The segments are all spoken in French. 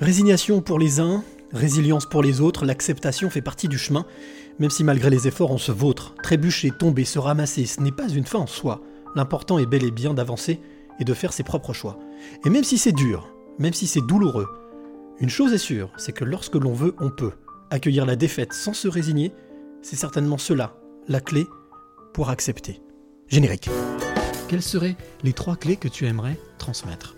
Résignation pour les uns, résilience pour les autres, l'acceptation fait partie du chemin, même si malgré les efforts on se vautre, trébucher, tomber, se ramasser, ce n'est pas une fin en soi. L'important est bel et bien d'avancer et de faire ses propres choix. Et même si c'est dur, même si c'est douloureux, une chose est sûre, c'est que lorsque l'on veut, on peut. Accueillir la défaite sans se résigner, c'est certainement cela, la clé pour accepter. Générique. Quelles seraient les trois clés que tu aimerais transmettre?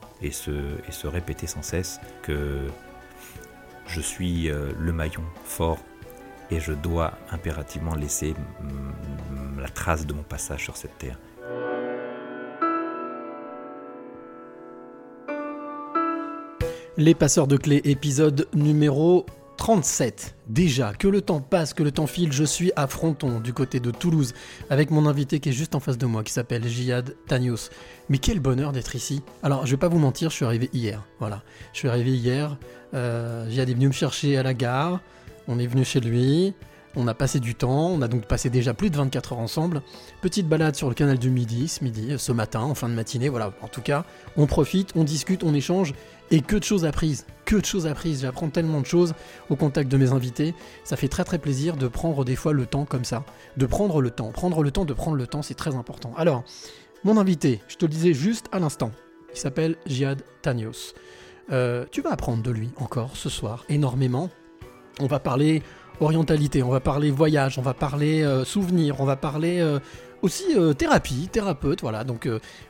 et se, répéter sans cesse que je suis euh, le maillon fort et je dois impérativement laisser la trace de mon passage sur cette terre. Les passeurs de clés, épisode numéro 37. Déjà, que le temps passe, que le temps file, je suis à Fronton, du côté de Toulouse, avec mon invité qui est juste en face de moi, qui s'appelle Jihad Tanios. Mais quel bonheur d'être ici. Alors, je vais pas vous mentir, je suis arrivé hier. Voilà. Je suis arrivé hier, euh, Jihad est venu me chercher à la gare, on est venu chez lui, on a passé du temps, on a donc passé déjà plus de 24 heures ensemble. Petite balade sur le canal du Midi, ce midi, ce matin, en fin de matinée, voilà. En tout cas, on profite, on discute, on échange, et que de choses apprises, que de choses apprises. J'apprends tellement de choses au contact de mes invités. Ça fait très très plaisir de prendre des fois le temps comme ça, de prendre le temps, prendre le temps de prendre le temps, c'est très important. Alors, mon invité, je te le disais juste à l'instant, il s'appelle Jihad Tanios. Euh, tu vas apprendre de lui encore ce soir énormément. On va parler orientalité, on va parler voyage, on va parler euh, souvenirs, on va parler euh, aussi euh, thérapie, thérapeute, voilà. Donc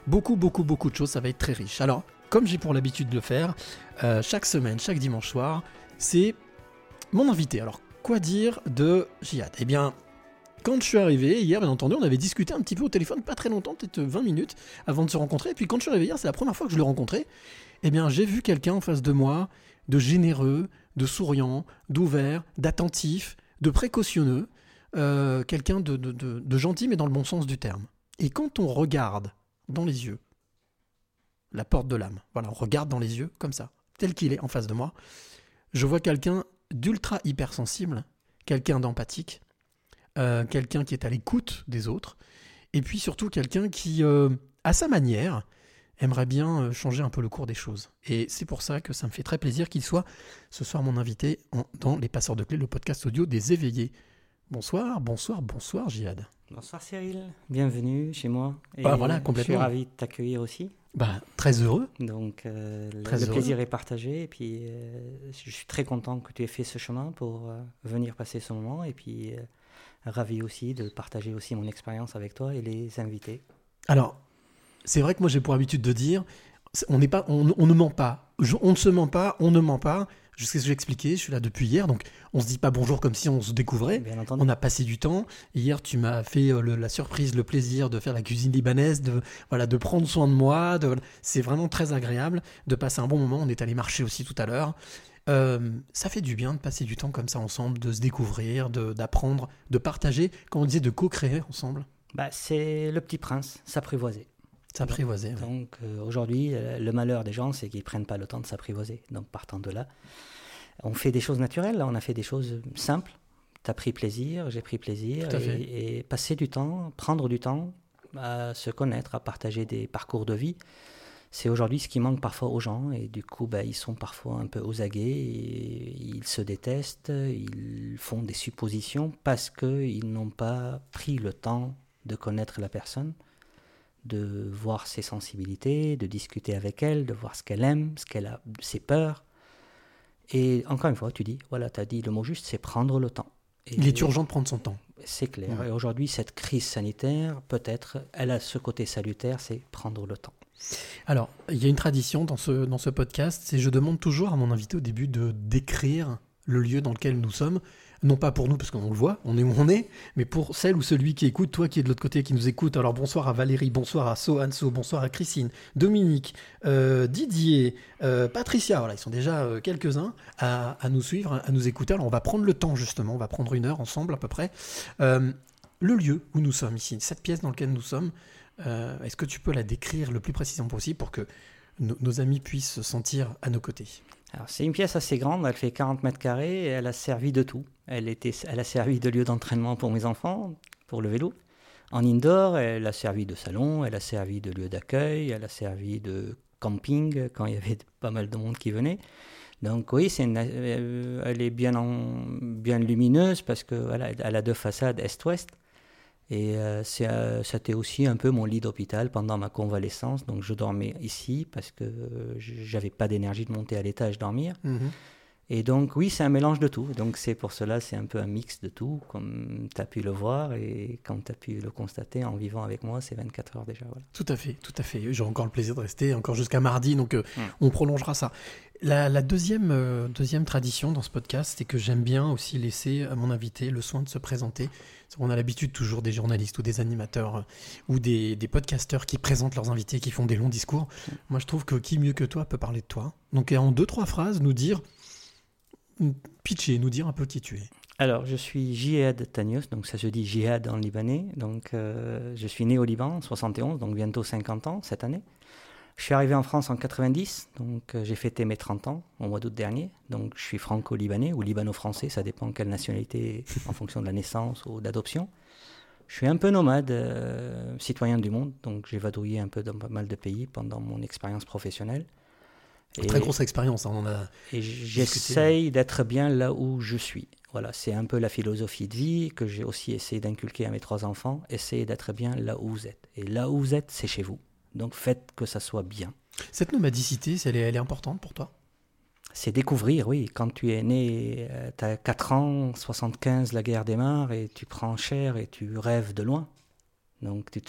beaucoup, beaucoup, beaucoup de choses, ça va être très riche. Alors, comme j'ai pour l'habitude de le faire, euh, chaque semaine, chaque dimanche soir, c'est mon invité. Alors, quoi dire de Jihad? Eh bien, quand je suis arrivé hier, bien entendu, on avait discuté un petit peu au téléphone, pas très longtemps, peut-être 20 minutes avant de se rencontrer. Et puis quand je suis arrivé hier, c'est la première fois que je l'ai rencontré. Eh bien, j'ai vu quelqu'un en face de moi de généreux, de souriant, d'ouvert, d'attentif, de précautionneux, euh, quelqu'un de gentil, mais dans le bon sens du terme. Et quand on regarde dans les yeux la porte de l'âme, voilà, on regarde dans les yeux comme ça, tel qu'il est en face de moi, je vois quelqu'un d'ultra hypersensible, quelqu'un d'empathique, euh, quelqu'un qui est à l'écoute des autres, et puis surtout quelqu'un qui, euh, à sa manière, aimerait bien euh, changer un peu le cours des choses. Et c'est pour ça que ça me fait très plaisir qu'il soit ce soir mon invité en- dans Les Passeurs de Clés, le podcast audio des éveillés. Bonsoir, bonsoir, bonsoir, Jihad. Bonsoir Cyril, bienvenue chez moi. Et Bah, voilà, Je complètement. suis ravi de t'accueillir aussi. Bah, très heureux. Donc euh, le- Très le heureux. plaisir est partagé et puis euh, je suis très content que tu aies fait ce chemin pour euh, venir passer ce moment et puis euh, ravi aussi de partager aussi mon expérience avec toi et les invités. Alors, c'est vrai que moi j'ai pour habitude de dire, on n'est pas, on, on ne ment pas. Je- on ne se ment pas, on ne ment pas. Je sais ce que j'ai expliqué, je suis là depuis hier, donc on se dit pas bonjour comme si on se découvrait. Bien entendu. On a passé du temps. Hier, tu m'as fait euh, le- la surprise, le plaisir de faire la cuisine libanaise, de voilà, de prendre soin de moi. De, c'est vraiment très agréable de passer un bon moment. On est allé marcher aussi tout à l'heure. Euh, ça fait du bien de passer du temps comme ça ensemble, de se découvrir, de- d'apprendre, de partager. Quand on disait de co-créer ensemble, Bah, c'est le petit prince, s'apprivoiser. s'apprivoiser. ouais. Donc euh, aujourd'hui, le malheur des gens, c'est qu'ils prennent pas le temps de s'apprivoiser. Donc partant de là, on fait des choses naturelles, là, on a fait des choses simples. Tu as pris plaisir, j'ai pris plaisir. Et, passer du temps, prendre du temps à se connaître, à partager des parcours de vie, c'est aujourd'hui ce qui manque parfois aux gens. Et du coup, bah, ils sont parfois un peu aux aguets, et ils se détestent, ils font des suppositions parce qu'ils n'ont pas pris le temps de connaître la personne de voir ses sensibilités, de discuter avec elle, de voir ce qu'elle aime, ce qu'elle a, ses peurs. Et encore une fois, tu dis, voilà, tu as dit le mot juste, c'est prendre le temps. Et Il est urgent de prendre son temps. C'est clair. Ouais. Et aujourd'hui, cette crise sanitaire, peut-être, elle a ce côté salutaire, c'est prendre le temps. Alors, il y a une tradition dans ce, dans ce podcast, c'est je demande toujours à mon invité au début de décrire le lieu dans lequel nous sommes. Non pas pour nous parce qu'on le voit, on est où on est, mais pour celle ou celui qui écoute, toi qui es de l'autre côté, qui nous écoute. Alors bonsoir à Valérie, bonsoir à So Anso, bonsoir à Christine, Dominique, euh, Didier, euh, Patricia, voilà, ils sont déjà euh, quelques-uns à, nous suivre, à nous écouter. Alors on va prendre le temps justement, on va prendre une heure ensemble à peu près. Le lieu où nous sommes ici, cette pièce dans laquelle nous sommes, est-ce que tu peux la décrire le plus précisément possible pour que nos amis puissent se sentir à nos côtés? C'est une pièce assez grande, elle fait 40 mètres carrés et elle a servi de tout. Elle, était, elle a servi de lieu d'entraînement pour mes enfants, pour le vélo. En indoor, elle a servi de salon, elle a servi de lieu d'accueil, elle a servi de camping quand il y avait pas mal de monde qui venait. Donc oui, c'est une- euh, elle est bien, en- bien lumineuse parce que voilà, elle a deux façades est-ouest. Et euh, euh, c'était aussi un peu mon lit d'hôpital pendant ma convalescence. Donc je dormais ici parce que euh, j'avais pas d'énergie de monter à l'étage dormir. Et donc oui, c'est un mélange de tout. Donc c'est pour cela, c'est un peu un mix de tout, comme tu as pu le voir et comme tu as pu le constater en vivant avec moi, c'est 24 heures déjà. Voilà. Tout à fait, tout à fait. J'ai encore le plaisir de rester encore jusqu'à mardi, donc euh, Mm. on prolongera ça. La, euh, deuxième tradition dans ce podcast, c'est que j'aime bien aussi laisser à mon invité le soin de se présenter. On a l'habitude toujours des journalistes ou des animateurs euh, ou des, des podcasteurs qui présentent leurs invités, qui font des longs discours. Moi, je trouve que qui mieux que toi peut parler de toi. Donc, en deux, trois phrases, nous dire, pitcher, nous dire un peu qui tu es. Alors, je suis Jihad Tanios, donc ça se dit Jihad en libanais. Donc, euh, je suis né au Liban en 71, donc bientôt 50 ans cette année. Je suis arrivé en France en 90, donc euh, j'ai fêté mes 30 ans au mois d'août dernier. Donc, je suis franco-libanais ou libano-français, ça dépend quelle nationalité en fonction de la naissance ou d'adoption. Je suis un peu nomade, euh, citoyen du monde, donc j'ai vadrouillé un peu dans pas mal de pays pendant mon expérience professionnelle. Et- Très grosse expérience, hein, on a et j'essaye d'être bien là où je suis. Voilà, c'est un peu la philosophie de vie que j'ai aussi essayé d'inculquer à mes trois enfants. Essayez d'être bien là où vous êtes. Et là où vous êtes, c'est chez vous. Donc faites que ça soit bien. Cette nomadicité, elle est, elle est importante pour toi? C'est découvrir, oui. Quand tu es né, tu as 4 ans, 75, la guerre démarre et tu prends cher et tu rêves de loin. Donc tu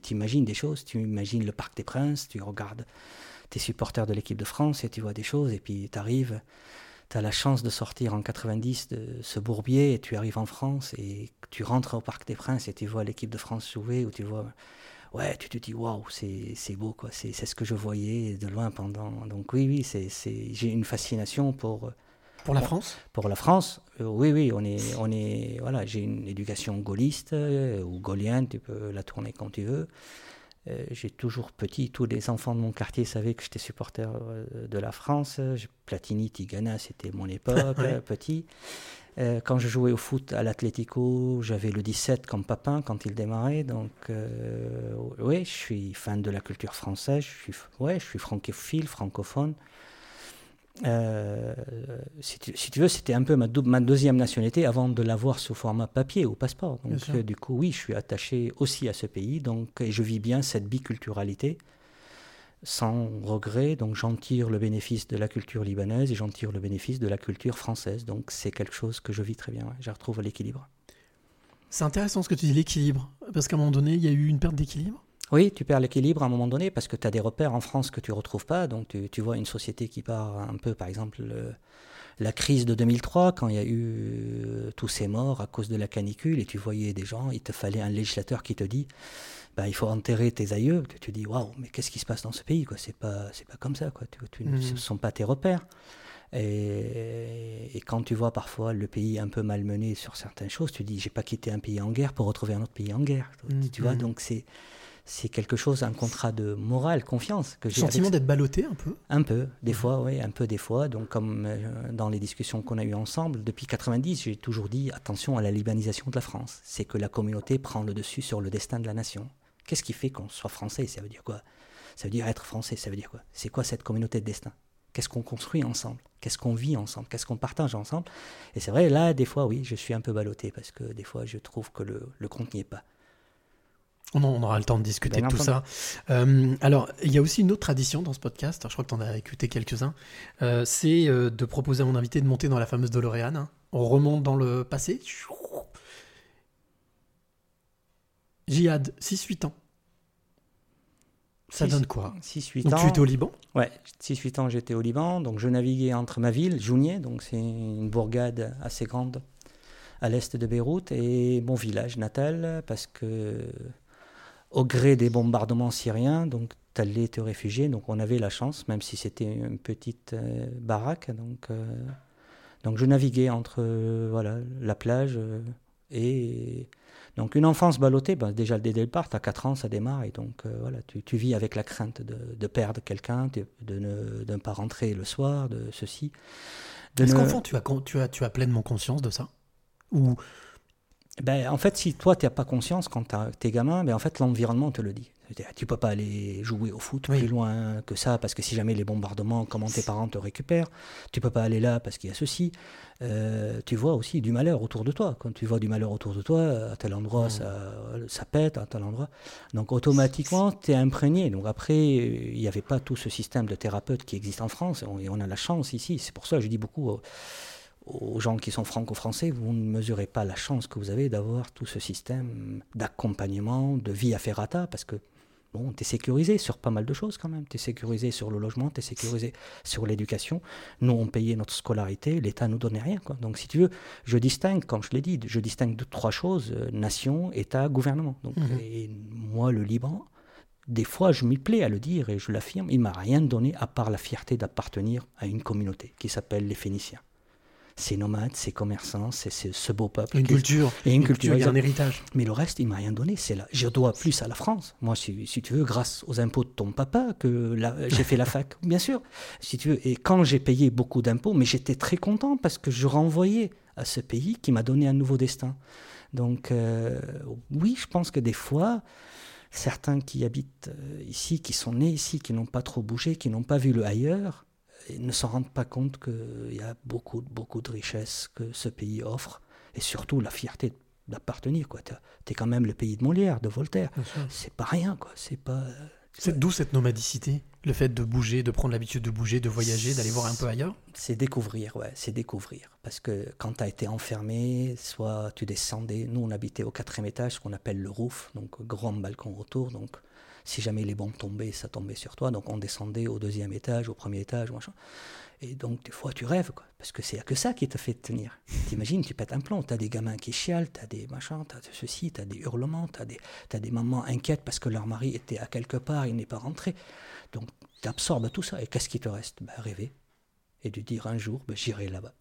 t'imagines des choses, tu imagines le Parc des Princes, tu regardes tes supporters de l'équipe de France et tu vois des choses et puis tu arrives, tu as la chance de sortir en 90 de ce bourbier et tu arrives en France et tu rentres au Parc des Princes et tu vois l'équipe de France jouer ou tu vois... Ouais, tu te dis, waouh, c'est beau, quoi. C'est ce que je voyais de loin pendant... Donc oui, oui, c'est j'ai une fascination pour... Pour la France? Pour la France, euh, oui, oui, on est, on est, voilà, j'ai une éducation gaulliste euh, ou gaulienne, tu peux la tourner quand tu veux. Euh, j'ai toujours petit, tous les enfants de mon quartier savaient que j'étais supporter euh, de la France. Platini, Tigana, c'était mon époque, Ouais. euh, petit. Euh, quand je jouais au foot à l'Atlético, j'avais le 17 comme papin quand il démarrait. Donc, euh, oui, je suis fan de la culture française. Je suis, ouais, je suis francophile, francophone. Euh, si, tu, si tu veux, c'était un peu ma, deuxième nationalité avant de l'avoir sous format papier ou passeport. Donc, du coup, oui, je suis attaché aussi à ce pays. Donc, et je vis bien cette biculturalité sans regret. Donc, j'en tire le bénéfice de la culture libanaise et j'en tire le bénéfice de la culture française. Donc, c'est quelque chose que je vis très bien. ouais. Je retrouve l'équilibre. C'est intéressant ce que tu dis, l'équilibre. Parce qu'à un moment donné, il y a eu une perte d'équilibre. Oui, tu perds l'équilibre à un moment donné parce que tu as des repères en France que tu retrouves pas. Donc tu, tu vois une société qui part un peu, par exemple, le- la crise de 2003, quand il y a eu euh, tous ces morts à cause de la canicule, et tu voyais des gens, il te fallait un législateur qui te dit, bah, il faut enterrer tes aïeux. Tu te dis, waouh, mais qu'est-ce qui se passe dans ce pays quoi? C'est pas, c'est pas comme ça, quoi. Tu, tu- Mhm. Ce ne sont pas tes repères. Et, et quand tu vois parfois le pays un peu malmené sur certaines choses, tu dis, j'ai pas quitté un pays en guerre pour retrouver un autre pays en guerre. Mhm. Tu vois, donc c'est c'est quelque chose, un contrat de morale, confiance que sentiment avec- d'être ballotté un peu. Un peu, des fois, oui, un peu des fois. Donc, comme euh, dans les discussions qu'on a eues ensemble, depuis 90, j'ai toujours dit attention à la libanisation de la France. C'est que la communauté prend le dessus sur le destin de la nation. Qu'est-ce qui fait qu'on soit français? Ça veut dire quoi? Ça veut dire être français, ça veut dire quoi? C'est quoi cette communauté de destin? Qu'est-ce qu'on construit ensemble? Qu'est-ce qu'on vit ensemble? Qu'est-ce qu'on partage ensemble? Et c'est vrai, là, des fois, oui, je suis un peu ballotté parce que des fois, je trouve que le, le compte n'y est pas. On, aura le temps de discuter Bien de tout ça. Euh, alors, il y a aussi une autre tradition dans ce podcast, je crois que tu en as écouté quelques-uns, euh, c'est euh, de proposer à mon invité de monter dans la fameuse DeLorean. hein. On remonte dans le passé. Jihad, 6-8 ans. Ça Six- donne quoi? 6-8 Donc ans. tu étais au Liban? Ouais, 6-8 ans, j'étais au Liban. Donc, je naviguais entre ma ville, Jounier, donc c'est une bourgade assez grande à l'est de Beyrouth, et mon village natal, parce que au gré des bombardements syriens, donc t'allais te réfugier, donc on avait la chance, même si c'était une petite euh, baraque, donc, euh, donc je naviguais entre euh, voilà, la plage et... Donc une enfance ballottée, ben, déjà dès le départ, tu as 4 ans, ça démarre, et donc euh, voilà, tu, tu vis avec la crainte de, de perdre quelqu'un, de, de ne, de pas rentrer le soir, de ceci. de Est-ce ne- qu'en fond, tu as, tu, as, tu as pleinement conscience de ça? Ou Ben, en fait, si toi, tu n'as pas conscience quand tu es gamin, ben, en fait, l'environnement te le dit. Tu peux pas aller jouer au foot Oui. plus loin que ça, parce que si jamais les bombardements, comment tes parents te récupèrent, tu peux pas aller là parce qu'il y a ceci. Euh, tu vois aussi du malheur autour de toi. Quand tu vois du malheur autour de toi, à tel endroit, ça, ça pète, à tel endroit. Donc, automatiquement, tu es imprégné. Donc, après, il n'y avait pas tout ce système de thérapeutes qui existe en France, et on, et on a la chance ici. C'est pour ça que je dis beaucoup aux, gens qui sont franco-français, vous ne mesurez pas la chance que vous avez d'avoir tout ce système d'accompagnement, de vie à ferrata, parce que bon, tu es sécurisé sur pas mal de choses quand même. Tu es sécurisé sur le logement, tu es sécurisé sur l'éducation. Nous, on payait notre scolarité, l'État nous donnait rien. Quoi. Donc, si tu veux, je distingue, comme je l'ai dit, je distingue de trois choses euh, nation, État, gouvernement. Donc, Mhm. Et moi, le Liban, des fois, je m'y plais à le dire et je l'affirme, il m'a rien donné à part la fierté d'appartenir à une communauté qui s'appelle les Phéniciens. Ces nomades, ces commerçants, c'est ce beau peuple. une culture Et une culture, a un héritage. Mais le reste, il m'a rien donné. C'est là. Je dois plus à la France. Moi, si, si tu veux, grâce aux impôts de ton papa, que j'ai fait la fac, bien sûr. Si tu veux. Et quand j'ai payé beaucoup d'impôts, mais j'étais très content parce que je renvoyais à ce pays qui m'a donné un nouveau destin. Donc, euh, oui, je pense que des fois, certains qui habitent euh, ici, qui sont nés ici, qui n'ont pas trop bougé, qui n'ont pas vu le ailleurs, ils ne s'en rendent pas compte qu'il y a beaucoup, beaucoup de richesses que ce pays offre, et surtout la fierté d'appartenir. Tu es quand même le pays de Molière, de Voltaire. C'est pas rien, quoi. C'est pas. C'est d'où cette nomadicité Le fait de bouger, de prendre l'habitude de bouger, de voyager, d'aller voir un peu ailleurs? C'est découvrir, ouais, c'est découvrir. Parce que quand tu as été enfermé, soit tu descendais, nous on habitait au quatrième étage, ce qu'on appelle le roof, donc grand balcon autour, donc si jamais les bombes tombaient, ça tombait sur toi, donc on descendait au deuxième étage, au premier étage, machin. Et donc des fois tu rêves, parce que c'est que ça qui te fait tenir. T'imagines, tu pètes un plomb, t'as des gamins qui chialent, t'as des machins, t'as ceci, t'as des hurlements, t'as des, t'as des mamans inquiètes parce que leur mari était à quelque part, il n'est pas rentré. Donc tu absorbes tout ça, et qu'est-ce qui te reste? Ben, Rêver et de dire un jour, ben, j'irai là-bas.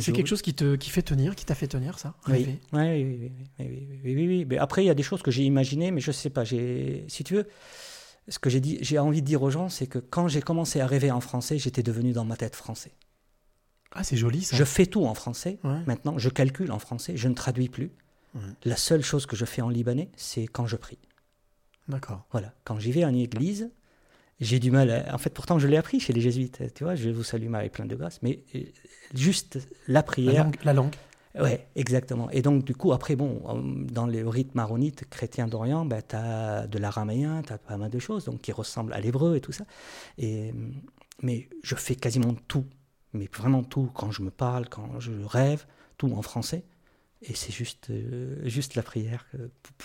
C'est quelque chose qui te qui fait tenir, qui t'a fait tenir ça oui. Oui, oui, Mais après, il y a des choses que j'ai imaginées, mais je ne sais pas. Si tu veux, ce que j'ai envie de dire aux gens, c'est que quand j'ai commencé à rêver en français, j'étais devenu dans ma tête français. Ah, c'est joli ça. Je fais tout en français. Ouais. Maintenant, je calcule en français, je ne traduis plus. La seule chose que je fais en libanais, c'est quand je prie. D'accord. Voilà. Quand j'y vais à une église, j'ai du mal. à- En fait, pourtant, je l'ai appris chez les jésuites. Tu vois, je vous salue Marie plein de grâce. Mais euh, juste la La prière. langue, la langue. Ouais, exactement. Et donc, du coup, après, bon, euh, dans le rite maronite chrétien d'Orient, ben, tu as de l'araméen, tu as pas mal de choses donc, qui ressemblent à l'hébreu et tout ça. Et, euh, mais je fais quasiment tout, mais vraiment tout, quand je me parle, quand je rêve, tout en français. Et c'est juste, euh, juste la prière.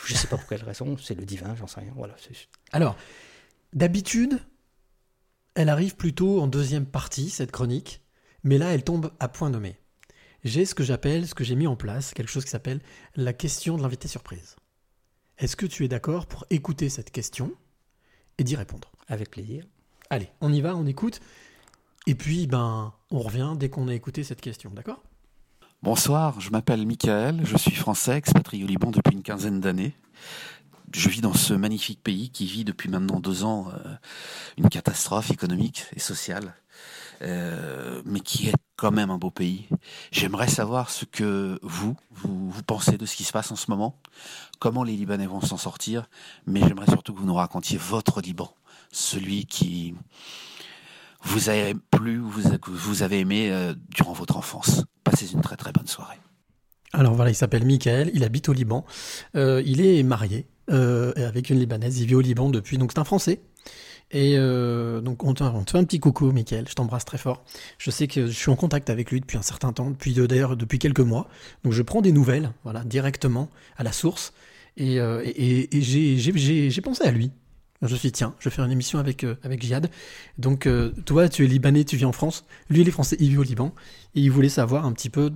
Je sais pas pour quelle raison, c'est le divin, j'en sais rien. Voilà, c'est juste- Alors, d'habitude, elle arrive plutôt en deuxième partie, cette chronique, mais là, elle tombe à point nommé. J'ai ce que j'appelle, ce que j'ai mis en place, quelque chose qui s'appelle la question de l'invité surprise. Est-ce que tu es d'accord pour écouter cette question et d'y répondre? Avec plaisir. Allez, on y va, on écoute, et puis, ben, on revient dès qu'on a écouté cette question, d'accord? Bonsoir, je m'appelle Michael, je suis français, expatrié au Liban depuis une quinzaine d'années. Je vis dans ce magnifique pays qui vit depuis maintenant deux ans euh, une catastrophe économique et sociale, euh, mais qui est quand même un beau pays. J'aimerais savoir ce que vous, vous, pensez de ce qui se passe en ce moment, comment les Libanais vont s'en sortir, mais j'aimerais surtout que vous nous racontiez votre Liban, celui qui vous a plu, vous, vous avez aimé euh, durant votre enfance. Passez une très très bonne soirée. Alors voilà, il s'appelle Michael, il habite au Liban, il est marié euh, avec une Libanaise, il vit au Liban depuis, donc c'est un Français. Et euh, donc on te, fait un petit coucou, Michael, je t'embrasse très fort. Je sais que je suis en contact avec lui depuis un certain temps, depuis euh, d'ailleurs depuis quelques mois. Donc je prends des nouvelles, voilà, directement à la source. Et, et, j'ai- pensé à lui. Je me suis dit, tiens, je vais faire une émission avec, euh, avec Jihad. Donc, toi, tu es libanais, tu vis en France. Lui, il est français, il vit au Liban. Et il voulait savoir un petit peu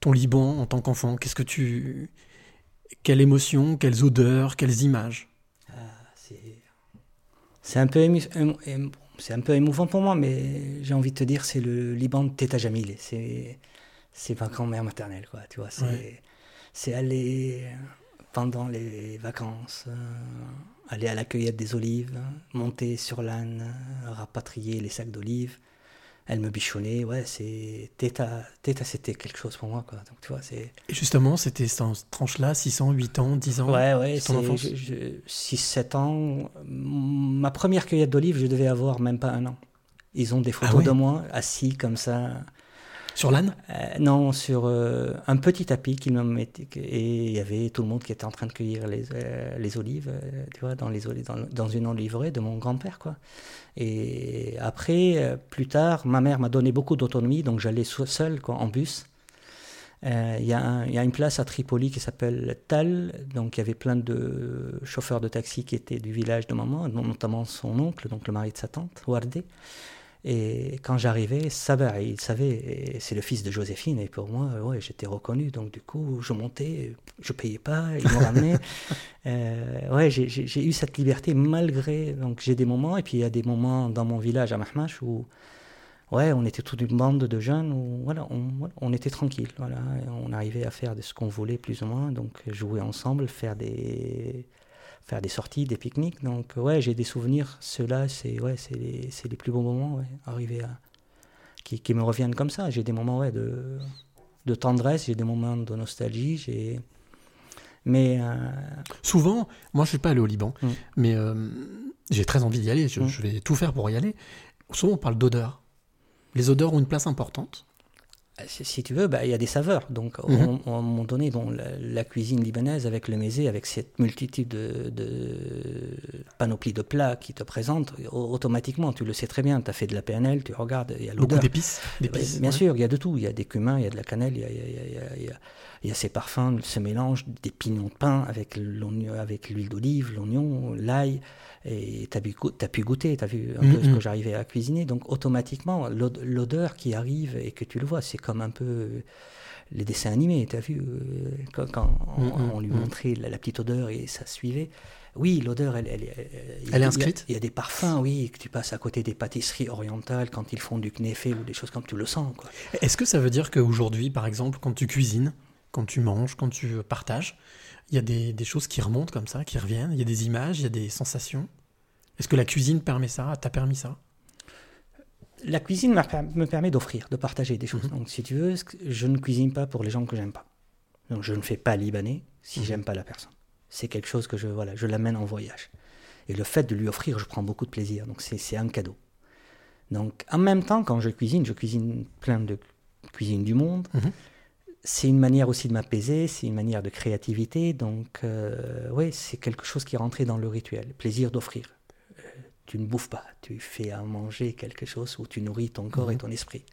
ton Liban en tant qu'enfant Qu'est-ce que tu. Quelle émotion, quelles odeurs, quelles images C'est un peu ému- c'est un peu émouvant pour moi, mais j'ai envie de te dire, c'est le Liban de Teta Jamil. C'est c'est ma grand-mère maternelle, quoi. Tu vois, c'est Ouais. c'est aller pendant les vacances, euh, aller à la cueillette des olives, monter sur l'âne, euh, rapatrier les sacs d'olives. Elle me bichonnait, ouais, c'est Teta, c'était quelque chose pour moi, quoi. Donc tu vois, c'est Et justement, c'était cette tranche-là, 600, 8 ans, 10 ans Ouais, ouais, c'est enfance? 6-7 ans. Ma première cueillette d'olives, je devais avoir même pas un an. Ils ont des photos Ah ouais? de moi assis comme ça. Sur l'âne? Euh, Non, sur euh, un petit tapis qu'ils me mettaient. Et il y avait tout le monde qui était en train de cueillir les, euh, les olives, tu vois, dans, les, dans, dans une oliveraie de mon grand-père, quoi. Et après, plus tard, ma mère m'a donné beaucoup d'autonomie, donc j'allais seul, quoi, en bus. Il y, y a une place à Tripoli qui s'appelle Tal, donc il y avait plein de chauffeurs de taxi qui étaient du village de maman, notamment son oncle, donc le mari de sa tante, Wardé. Et quand j'arrivais, Sabah, il savait, c'est le fils de Joséphine, et pour moi, ouais, j'étais reconnu, donc du coup, je montais, je payais pas, ils me ramenaient. Euh, ouais, j'ai- eu cette liberté malgré, donc j'ai des moments, et puis il y a des moments dans mon village à Mahmash où, ouais, on était toute une bande de jeunes où, voilà, on, on était tranquille, voilà, on arrivait à faire de ce qu'on voulait plus ou moins, donc jouer ensemble, faire des faire des sorties, des pique-niques. Donc ouais, j'ai des souvenirs. Ceux-là, c'est ouais, les, les plus beaux moments, ouais, arriver à qui, qui me reviennent comme ça. J'ai des moments ouais de de tendresse, j'ai des moments de nostalgie, j'ai mais euh, Souvent, moi je suis pas allé au Liban, Mm. mais euh, j'ai très envie d'y aller, je, Mm. je vais tout faire pour y aller. Souvent on parle d'odeur. Les odeurs ont une place importante. Si, tu veux, bah, il y a des saveurs. Donc, Mhm. à un moment donné, bon, la, la cuisine libanaise avec le mésé, avec cette multitude de, de panoplies de plats qui te présentent, au- automatiquement, tu le sais très bien, tu as fait de la PNL, tu regardes, il y a Beaucoup l'odeur. d'épices. d'épices, Ouais, Bien ouais. sûr, il y a de tout. Il y a des cumins, il y a de la cannelle, il y a, il y a- il y a- il y a- il y a- il y a ces parfums, ce mélange des pignons de pain avec l'huile d'olive, l'oignon, l'ail. Et tu as, pu goûter, tu as vu un peu ce Mhm. que j'arrivais à cuisiner. Donc automatiquement, l'od- l'odeur qui arrive et que tu le vois, c'est comme un peu les dessins animés. Tu as vu euh, quand, on, Mhm, on lui mhm. montrait la, la petite odeur et ça suivait. Oui, l'odeur, elle, elle, elle, est il y a- inscrite Il y, a des parfums, oui, que tu passes à côté des pâtisseries orientales quand ils font du knéfé ou des choses comme tu le sens. Est-ce que ça veut dire qu'aujourd'hui, par exemple, quand tu cuisines, quand tu manges, quand tu partages, il y a des, des choses qui remontent comme ça, qui reviennent, il y a des images, il y a des sensations? Est-ce que la cuisine permet ça T'a permis ça? La cuisine me permet d'offrir, de partager des choses. Mhm. Donc, si tu veux, je ne cuisine pas pour les gens que j'aime pas. Donc, je ne fais pas libanais si Mhm. j'aime pas la personne. C'est quelque chose que je, voilà, je l'amène en voyage. Et le fait de lui offrir, je prends beaucoup de plaisir. Donc, c'est c'est un cadeau. Donc, en même temps, quand je cuisine, je cuisine plein de cuisine du monde. Mhm. C'est une manière aussi de m'apaiser, c'est une manière de créativité. Donc, euh, oui, c'est quelque chose qui est rentré dans le rituel. Plaisir d'offrir. Tu ne bouffes pas, tu fais à manger quelque chose où tu nourris ton corps et Mhm. ton esprit.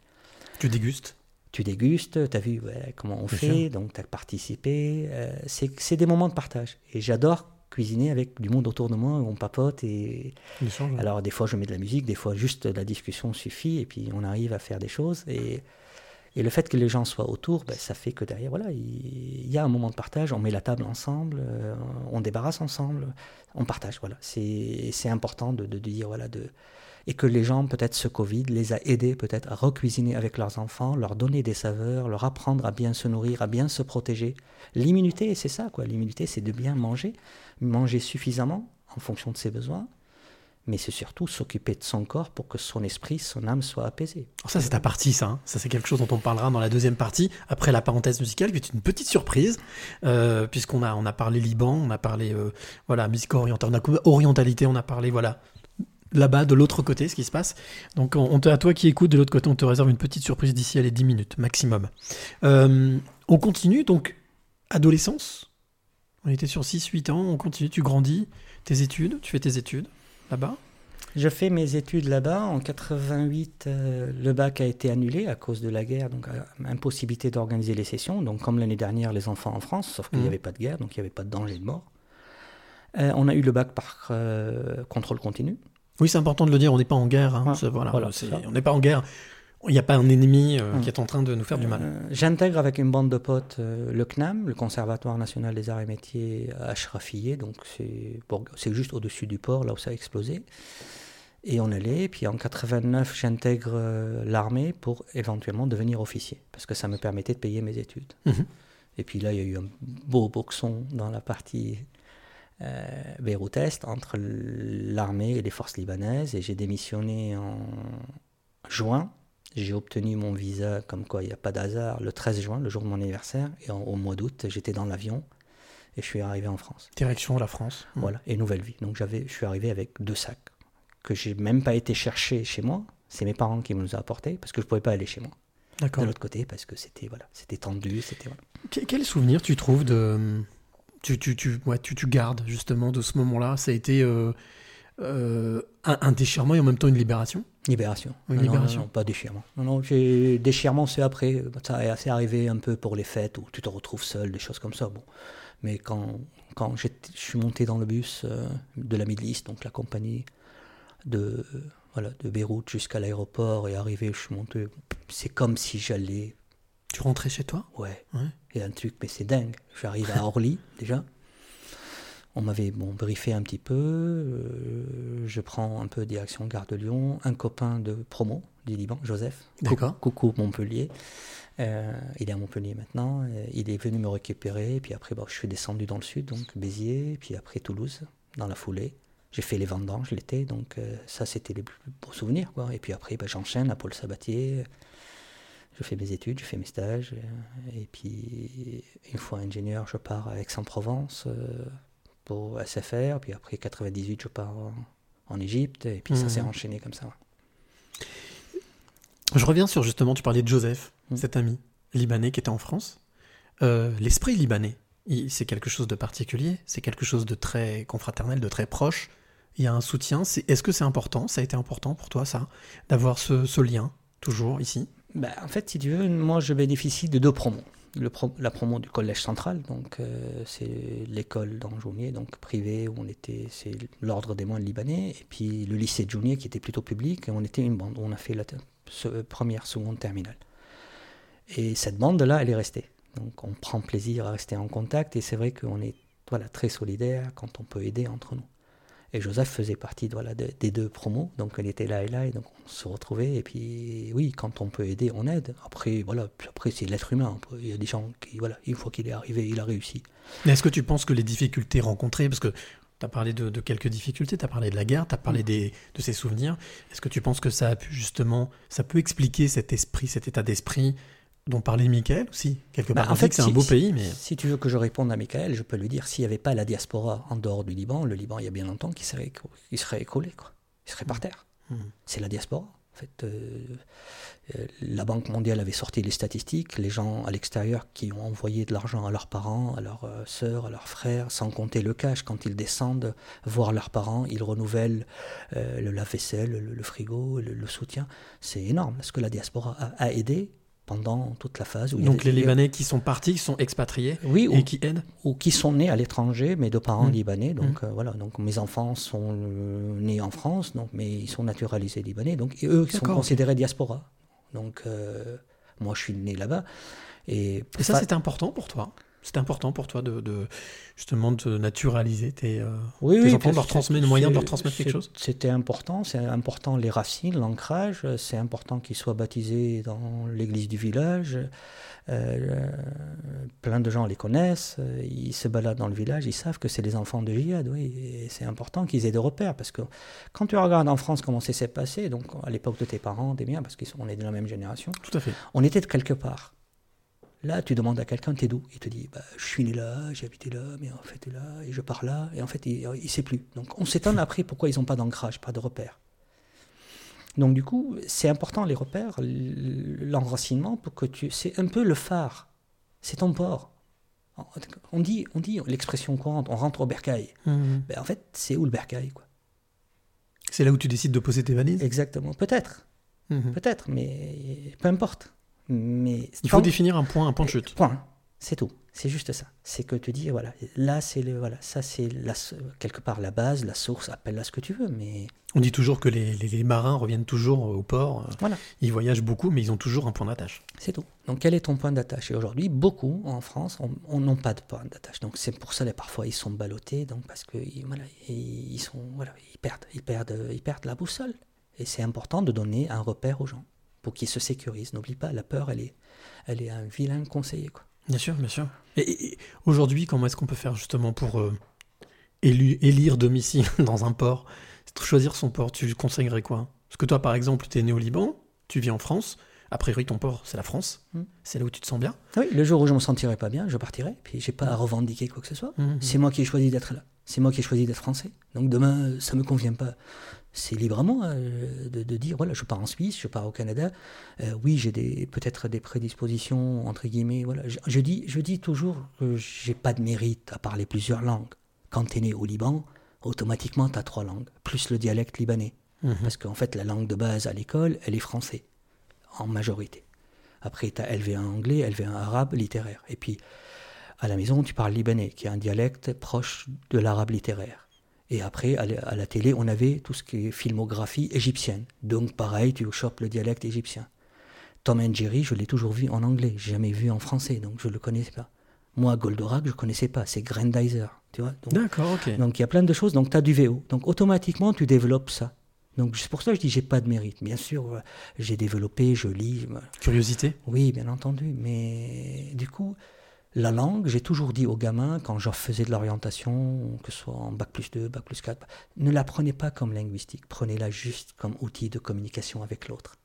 Tu dégustes Tu dégustes, tu as vu ouais, comment on Bien fait, sûr. donc tu as participé. euh, c'est des moments de partage. Et j'adore cuisiner avec du monde autour de moi, où on papote. Et... Ouais. Alors des fois je mets de la musique, des fois juste la discussion suffit, et puis on arrive à faire des choses. Et, et le fait que les gens soient autour, ben, ça fait que derrière, voilà, il y a un moment de partage, on met la table ensemble, euh, on débarrasse ensemble, on partage. Voilà, c'est c'est important de, de dire, voilà, de et que les gens, peut-être ce Covid, les a aidés peut-être à recuisiner avec leurs enfants, leur donner des saveurs, leur apprendre à bien se nourrir, à bien se protéger. L'immunité, c'est ça, quoi. L'immunité, c'est de bien manger, manger suffisamment en fonction de ses besoins, mais c'est surtout s'occuper de son corps pour que son esprit, son âme soient apaisés. Alors ça, c'est ta partie, ça. hein. Ça, c'est quelque chose dont on parlera dans la deuxième partie, après la parenthèse musicale, qui est une petite surprise, euh, puisqu'on a, on a parlé Liban, on a parlé, euh, voilà, musique orientale, on a orientalité, on a parlé, voilà, là-bas, de l'autre côté, ce qui se passe. Donc, on, on te, à toi qui écoutes de l'autre côté, on te réserve une petite surprise d'ici à les 10 minutes, maximum. Euh, on continue, donc, adolescence. On était sur 6-8 ans, on continue, tu grandis, tes études, tu fais tes études, là-bas. Je fais mes études là-bas. En 88, euh, le bac a été annulé à cause de la guerre, donc euh, impossibilité d'organiser les sessions. Donc comme l'année dernière, les enfants en France, sauf qu'il n'y Mhm. avait pas de guerre, donc il n'y avait pas de danger de mort. Euh, on a eu le bac par contrôle continu. Oui, c'est important de le dire, on n'est pas en guerre. hein. Voilà, on n'est pas en guerre. Il n'y a pas un ennemi euh, Hum. qui est en train de nous faire du mal. Euh, J'intègre avec une bande de potes euh, le CNAM, le Conservatoire national des arts et métiers à Achrafillé, donc c'est juste au-dessus du port, là où ça a explosé. Et on allait, puis en 89, j'intègre l'armée pour éventuellement devenir officier, parce que ça me permettait de payer mes études. Mhm. Et puis là, il y a eu un beau boxon dans la partie euh, Beyrouth-Est entre l'armée et les forces libanaises, et j'ai démissionné en juin. J'ai obtenu mon visa, comme quoi il n'y a pas d'hasard, le 13 juin, le jour de mon anniversaire, et en- au mois d'août, j'étais dans l'avion et je suis arrivé en France. Direction la France. Hum. Voilà, et nouvelle vie. Donc j'avais, je suis arrivé avec deux sacs que j'ai même pas été chercher chez moi. C'est mes parents qui me les ont apportés parce que je pouvais pas aller chez moi. D'accord. De l'autre côté, parce que c'était voilà, c'était tendu, c'était voilà. Que- Quel souvenir tu trouves de. Tu, tu, tu, ouais, tu, tu gardes justement de ce moment-là? Ça a été euh, euh, un, un déchirement et en même temps une libération Libération. Une Non, libération. non, pas déchirement. Non, non, j'ai déchirement, c'est après. Ça est assez arrivé un peu pour les fêtes où tu te retrouves seul, des choses comme ça. Bon, mais quand quand je suis monté dans le bus euh, de la Middle East, donc la compagnie de euh, voilà de Beyrouth jusqu'à l'aéroport et arrivé, je suis monté. C'est comme si j'allais. Tu rentrais chez toi? Ouais. Ouais. Il y a un truc, mais c'est dingue. J'arrive à Orly déjà. On m'avait bon, briefé un petit peu. euh, je prends un peu direction Gare de Lyon. Un copain de promo du Liban, Joseph. D'accord. Coucou Montpellier. Euh, il est à Montpellier maintenant. euh, Il est venu me récupérer. Puis après, bon, je suis descendu dans le sud, donc Béziers. Puis après Toulouse, dans la foulée. J'ai fait les vendanges l'été, donc euh, ça c'était les plus beaux souvenirs. Quoi. Et puis après, bah, j'enchaîne à Paul Sabatier. Je fais mes études, je fais mes stages. Et puis, une fois ingénieur, je pars à Aix-en-Provence euh, pour SFR. Puis après, 98, je pars en, Égypte. Et puis, ça Mhm. s'est enchaîné comme ça. Je reviens sur justement, tu parlais de Joseph, Mm. cet ami libanais qui était en France. Euh, L'esprit libanais, c'est quelque chose de particulier, c'est quelque chose de très confraternel, de très proche. Il y a un soutien. Est-ce que c'est important Ça a été important pour toi, ça, d'avoir ce, ce lien, toujours ici? Bah, en fait, si tu veux, moi, je bénéficie de deux promos. Le la promo du collège central, donc euh, c'est l'école d'Anjounier, donc privée, où on était, c'est l'ordre des moines libanais, et puis le lycée de Jounier qui était plutôt public, et on était une bande, on a fait la première, seconde, terminale. Et cette bande-là, elle est restée. Donc on prend plaisir à rester en contact, et c'est vrai qu'on est voilà, très solidaire quand on peut aider entre nous. Et Joseph faisait partie voilà, de- des deux promos, donc elle était là et là, et donc on se retrouvait. Et puis oui, quand on peut aider, on aide. Après, voilà, après c'est l'être humain. Il y a des gens qui, voilà, une fois qu'il est arrivé, il a réussi. Est-ce que tu penses que les difficultés rencontrées, parce que tu as parlé de, de quelques difficultés, tu as parlé de la guerre, tu as parlé Mm. des, de ses souvenirs, est-ce que tu penses que ça a pu justement, ça peut expliquer cet esprit, cet état d'esprit dont parlait Michael aussi Quelque Bah, part, on dit que c'est un si- beau si- pays, mais... Si tu veux que je réponde à Michael, je peux lui dire s'il n'y avait pas la diaspora en dehors du Liban, le Liban, il y a bien longtemps, qu'il serait, il serait écroulé, quoi. Il serait par terre. Mhm. C'est la diaspora. En fait, euh, euh, la Banque mondiale avait sorti les statistiques, les gens à l'extérieur qui ont envoyé de l'argent à leurs parents, à leurs euh, sœurs, à leurs frères, sans compter le cash, quand ils descendent voir leurs parents, ils renouvellent le lave-vaisselle, le, le frigo, le, le soutien. C'est énorme. Ce que la diaspora a, a aidé pendant toute la phase où il y Donc avait- les Libanais qui sont partis, qui sont expatriés oui, et ou, qui aident ou qui sont nés à l'étranger, mais de parents Mm. libanais. Donc euh, voilà, donc mes enfants sont euh, nés en France, donc mais ils sont naturalisés libanais, donc et eux ils sont considérés diaspora. Donc euh, moi je suis né là-bas et, Et ça, c'est important pour toi C'est important pour toi de, de- justement de naturaliser tes, euh, oui, tes oui, enfants, de leur transmettre, c'est- le moyen de leur c'est- transmettre quelque c'est- chose C'était important, c'est important les racines, l'ancrage, c'est important qu'ils soient baptisés dans l'église du village. Euh, plein de gens les connaissent, ils se baladent dans le village, ils savent que c'est les enfants de Jihad, oui, et c'est important qu'ils aient des repères, parce que quand tu regardes en France comment ça s'est passé, donc à l'époque de tes parents, des miens, parce qu'on est de la même génération, Tout à fait. on était de quelque part. Là, tu demandes à quelqu'un, t'es d'où? Il te dit, bah, je suis né là, j'ai habité là, mais en fait, là, et je pars là, et en fait, il ne sait plus. Donc, on s'étonne après pourquoi ils n'ont pas d'ancrage, pas de repères. Donc, du coup, c'est important les repères, l'enracinement, pour que tu. C'est un peu le phare. C'est ton port. On dit, on dit l'expression courante, on rentre au bercail. Mhm. Ben, en fait, c'est où le bercail, quoi? C'est là où tu décides de poser tes valises? Exactement. Peut-être, Mhm. peut-être, mais peu importe. Mais Il faut définir un point, un point de chute. Point. C'est tout. C'est juste ça. C'est que tu dis, voilà, là, c'est le, voilà, ça, c'est quelque part la base, la source, appelle-la ce que tu veux, mais. On dit toujours que les, les- les marins reviennent toujours au port. euh, Voilà. Ils voyagent beaucoup, mais ils ont toujours un point d'attache. C'est tout. Donc, quel est ton point d'attache? Et aujourd'hui, beaucoup en France, on on n'ont pas de point d'attache. Donc, c'est pour ça que parfois ils sont ballottés, donc parce que voilà, ils sont, voilà, ils perdent, ils perdent, ils perdent la boussole. Et c'est important de donner un repère aux gens pour qu'ils se sécurisent. N'oublie pas, la peur, elle est, elle est un vilain conseiller, quoi. Bien sûr, bien sûr. Et, aujourd'hui, comment est-ce qu'on peut faire justement pour euh, élu- élire domicile dans un port? Choisir son port, tu conseillerais quoi? Parce que toi, par exemple, tu es né au Liban, tu vis en France. A priori, ton port, c'est la France. Mm. C'est là où tu te sens bien. Oui, le jour où je me sentirai pas bien, je partirai. Puis j'ai pas à revendiquer quoi que ce soit. Mhm. C'est moi qui ai choisi d'être là. C'est moi qui ai choisi d'être français. Donc demain, ça me convient pas. C'est libre à moi de, de dire voilà, je pars en Suisse, je pars au Canada. Euh, oui, j'ai des peut-être des prédispositions entre guillemets. Voilà, je, je dis je dis toujours que j'ai pas de mérite à parler plusieurs langues. Quand tu es né au Liban, automatiquement tu as trois langues plus le dialecte libanais. Mhm. Parce qu'en fait, la langue de base à l'école, elle est français, en majorité. Après, tu as LV1 anglais, LV1 arabe, littéraire. Et puis, à la maison, tu parles libanais, qui est un dialecte proche de l'arabe littéraire. Et après, à la, télé, on avait tout ce qui est filmographie égyptienne. Donc, pareil, tu chopes le dialecte égyptien. Tom and Jerry, je l'ai toujours vu en anglais, j'ai jamais vu en français, donc je ne le connaissais pas. Moi, Goldorak, je ne connaissais pas, c'est Grandizer, tu vois. D'accord, ok. donc il y a plein de choses. Donc tu as du VO. Donc automatiquement tu développes ça. Donc c'est pour ça que je dis j'ai pas de mérite. Bien sûr, j'ai développé, je lis. Curiosité? Oui, bien entendu. Mais du coup, la langue, j'ai toujours dit aux gamins quand je faisais de l'orientation, que ce soit en bac plus 2, bac plus 4, ne la prenez pas comme linguistique. Prenez-la juste comme outil de communication avec l'autre.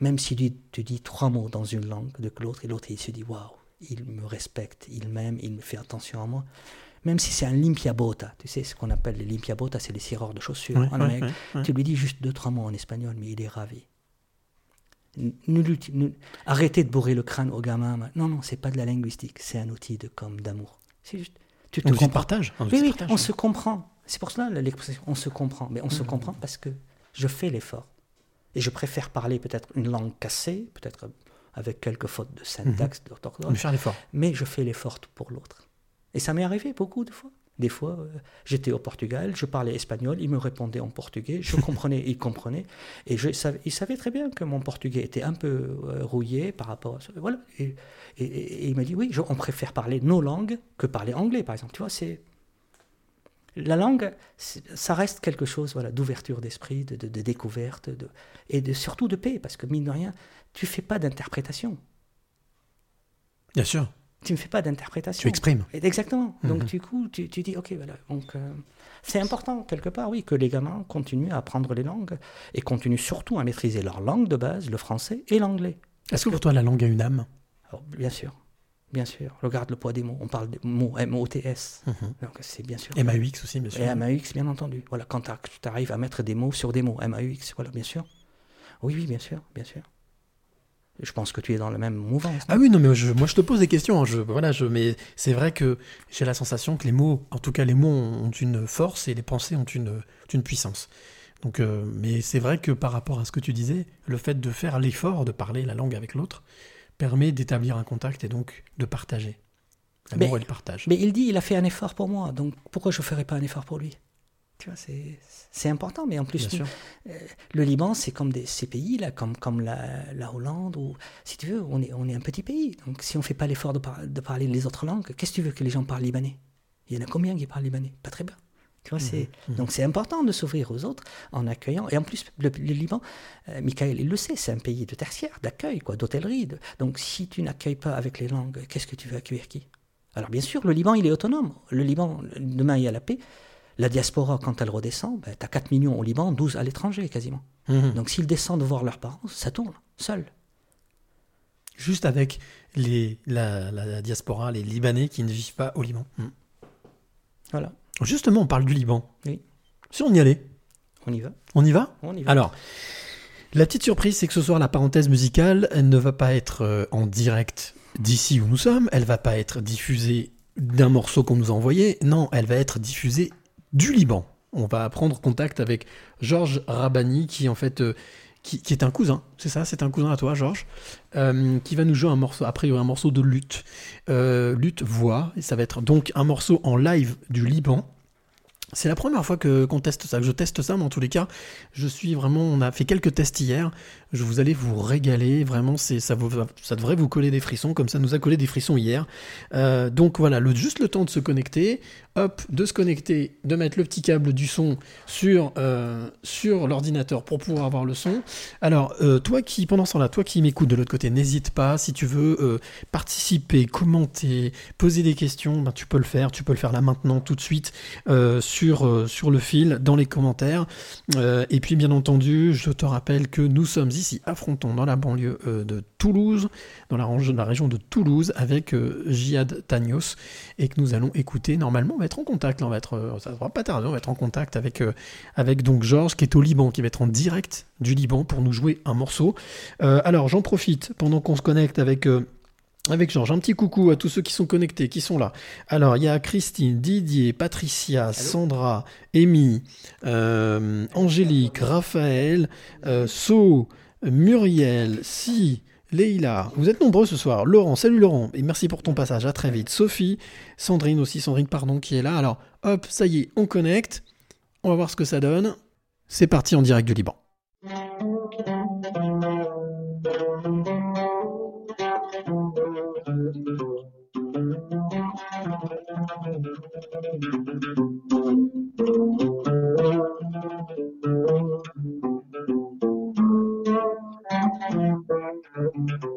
Même si tu, tu dis trois mots dans une langue de l'autre et l'autre il se dit waouh, il me respecte, il m'aime, il me fait attention à moi. Même si c'est un limpiabota, tu sais ce qu'on appelle les limpiabota, c'est les cireurs de chaussures ouais. Tu lui dis juste deux, trois mots en espagnol, mais il est ravi. Ne- ne arrêtez de bourrer le crâne aux gamins. Non, non, c'est pas de la linguistique, c'est un outil de com, d'amour. C'est juste. Tu te Donc on partage. un Oui, oui, partage, on ouais. se comprend. C'est pour cela l'expression on se comprend. Mais on se Mhm. comprend parce que je fais l'effort. Et je préfère parler peut-être une langue cassée, peut-être avec quelques fautes de syntaxe, d'orthographe, faire l'effort. mais je fais l'effort pour l'autre. Et ça m'est arrivé beaucoup de fois. Des fois, euh, j'étais au Portugal, je parlais espagnol, il me répondait en portugais, je comprenais, il comprenait. Et je savais, il savait très bien que mon portugais était un peu euh, rouillé par rapport à ça. Voilà. Et, et- et il m'a dit oui, je- on préfère parler nos langues que parler anglais, par exemple. Tu vois, c'est. La langue, ça reste quelque chose voilà, d'ouverture d'esprit, de, de- de découverte, de, et de, surtout de paix, parce que mine de rien, tu fais pas d'interprétation. Bien sûr. Tu ne fais pas d'interprétation. Tu exprimes. Exactement. Donc Mhm. du coup, tu, tu dis, ok, voilà. Donc euh, c'est important quelque part, oui, que les gamins continuent à apprendre les langues et continuent surtout à maîtriser leur langue de base, le français et l'anglais. Est-ce que pour toi, la langue a une âme? Alors, bien sûr, bien sûr. Regarde le poids des mots. On parle des mots M-O-T-S. Mhm. Donc c'est bien sûr. MAUX aussi, bien sûr. Et MAUX, bien entendu. Voilà, quand tu arrives à mettre des mots sur des mots, MAUX, voilà, bien sûr. Oui, oui, bien sûr, bien sûr. Je pense que tu es dans la même mouvance. Ah oui, non, mais je- moi je te pose des questions. hein, Je, voilà, je, mais c'est vrai que j'ai la sensation que les mots, en tout cas les mots ont une force et les pensées ont une, une puissance. Donc, euh, mais c'est vrai que par rapport à ce que tu disais, le fait de faire l'effort de parler la langue avec l'autre permet d'établir un contact et donc de partager. L'amour Mais- et le partage. Mais il dit, il a fait un effort pour moi, donc pourquoi je ne ferais pas un effort pour lui? Tu vois, c'est, important, mais en plus, euh, le Liban, c'est comme des, ces pays, là, comme, comme la, la Hollande, ou si tu veux, on est, on est un petit pays. Donc si on ne fait pas l'effort de, par- de parler les autres langues, qu'est-ce que tu veux que les gens parlent libanais? Il y en a combien qui parlent libanais? Pas très bien. Tu vois, c'est, mhm. Donc c'est important de s'ouvrir aux autres en accueillant. Et en plus, le, le Liban, euh, Michael, il le sait, c'est un pays de tertiaire, d'accueil, quoi, d'hôtellerie. de- Donc si tu n'accueilles pas avec les langues, qu'est-ce que tu veux accueillir qui? Alors bien sûr, le Liban, il est autonome. Le Liban, demain, il y a la paix. La diaspora, quand elle redescend, ben, tu as 4 millions au Liban, 12 à l'étranger quasiment. Mhm. Donc s'ils descendent voir leurs parents, ça tourne, seul. Juste avec les, la, la diaspora, les Libanais qui ne vivent pas au Liban. Mhm. Voilà, Justement, on parle du Liban. Oui. Si on y allait, on y va. on y va On y va. Alors, la petite surprise, c'est que ce soir, la parenthèse musicale, elle ne va pas être euh, en direct d'ici où nous sommes, elle va pas être diffusée d'un morceau qu'on nous a envoyé, non, elle va être diffusée du Liban. On va prendre contact avec Georges Rabani, qui en fait, euh, qui, est un cousin, c'est ça, c'est un cousin à toi, Georges, euh, qui va nous jouer un morceau, y aura un morceau de lutte, euh, lutte voix, et ça va être donc un morceau en live du Liban. C'est la première fois que qu'on teste ça, que je teste ça, mais en tous les cas, je suis vraiment. On a fait quelques tests hier. Je vous allez vous régaler. Vraiment, c'est ça, ça devrait vous coller des frissons, comme ça nous a collé des frissons hier. Euh, donc voilà, le, juste le temps de se connecter, hop, de se connecter, de mettre le petit câble du son sur euh, sur l'ordinateur pour pouvoir avoir le son. Alors, euh, toi qui pendant ce temps-là, toi qui m'écoutes de l'autre côté, n'hésite pas si tu veux participer, commenter, poser des questions, ben, tu peux le faire. Tu peux le faire là maintenant, tout de suite, sur sur le fil, dans les commentaires. Et puis bien entendu, je te rappelle que nous sommes ici à Fronton, dans la banlieue euh, de Toulouse, dans la, la région de Toulouse, avec euh, Jihad Tagnos, et que nous allons écouter. Normalement, on va être en contact, là, on va être, euh, ça ne va pas tarder, on va être en contact avec, avec donc Georges, qui est au Liban, qui va être en direct du Liban pour nous jouer un morceau. Alors, j'en profite pendant qu'on se connecte avec. avec Georges, un petit coucou à tous ceux qui sont connectés, qui sont là. Alors, il y a Christine, Didier, Patricia, Sandra, Amy, euh, Angélique, Raphaël, euh, So, Muriel, Si, Leïla. Vous êtes nombreux ce soir. Laurent, salut Laurent, et merci pour ton passage, à très vite. Sophie, Sandrine aussi, Sandrine, pardon, qui est là. Alors, hop, ça y est, on connecte. On va voir ce que ça donne. C'est parti en direct du Liban. Thank you.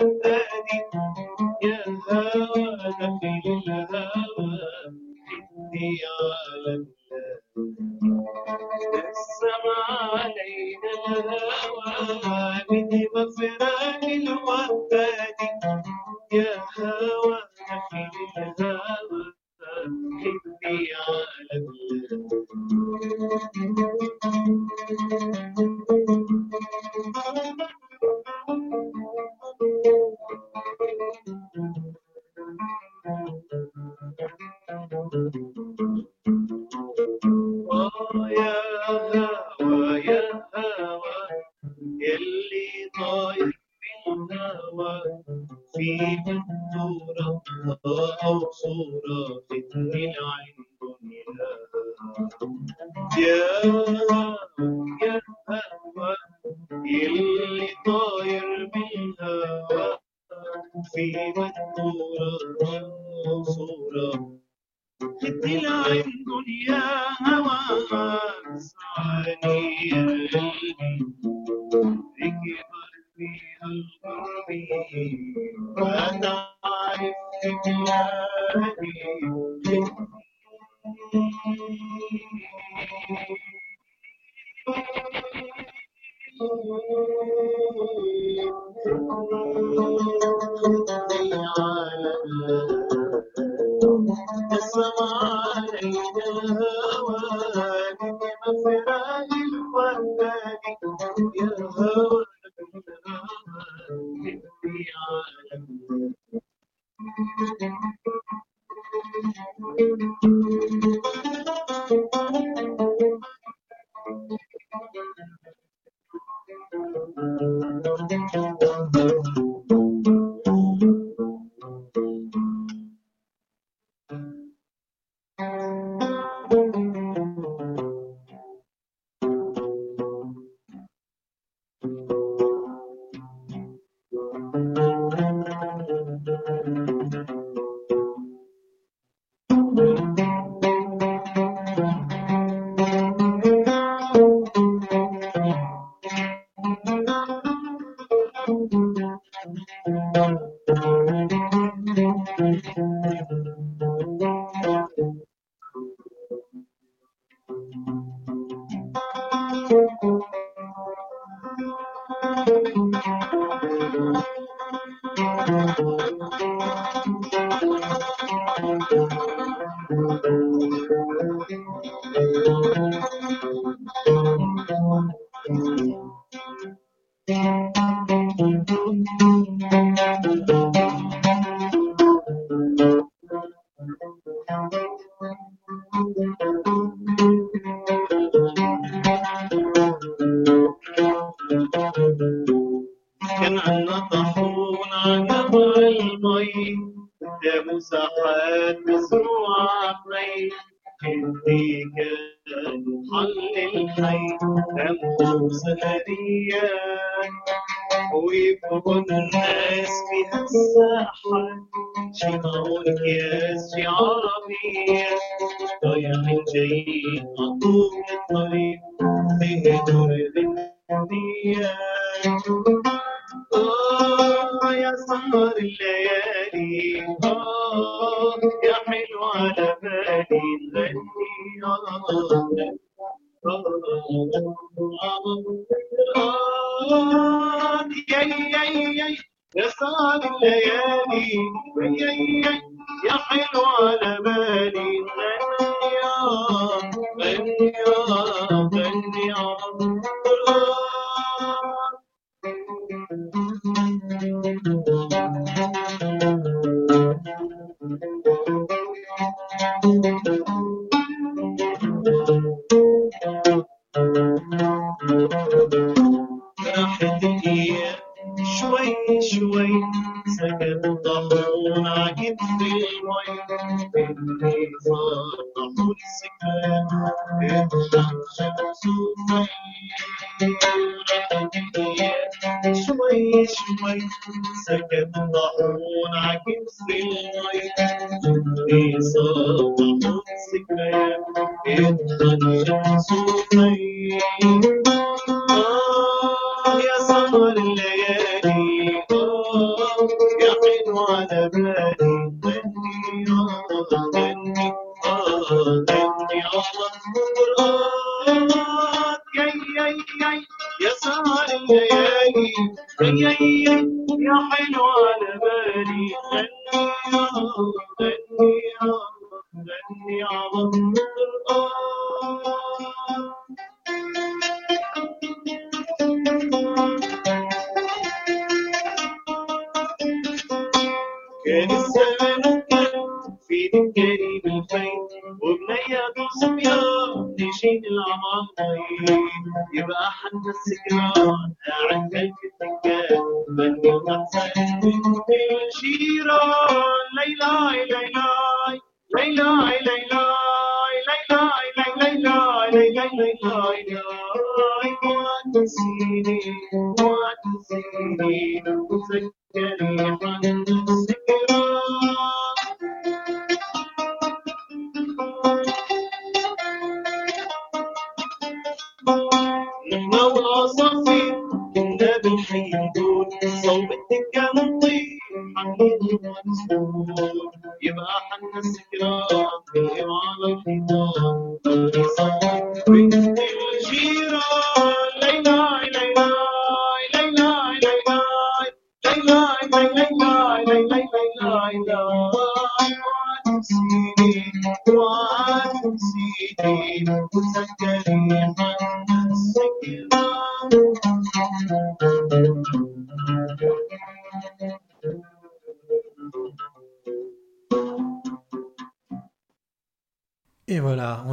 الثاني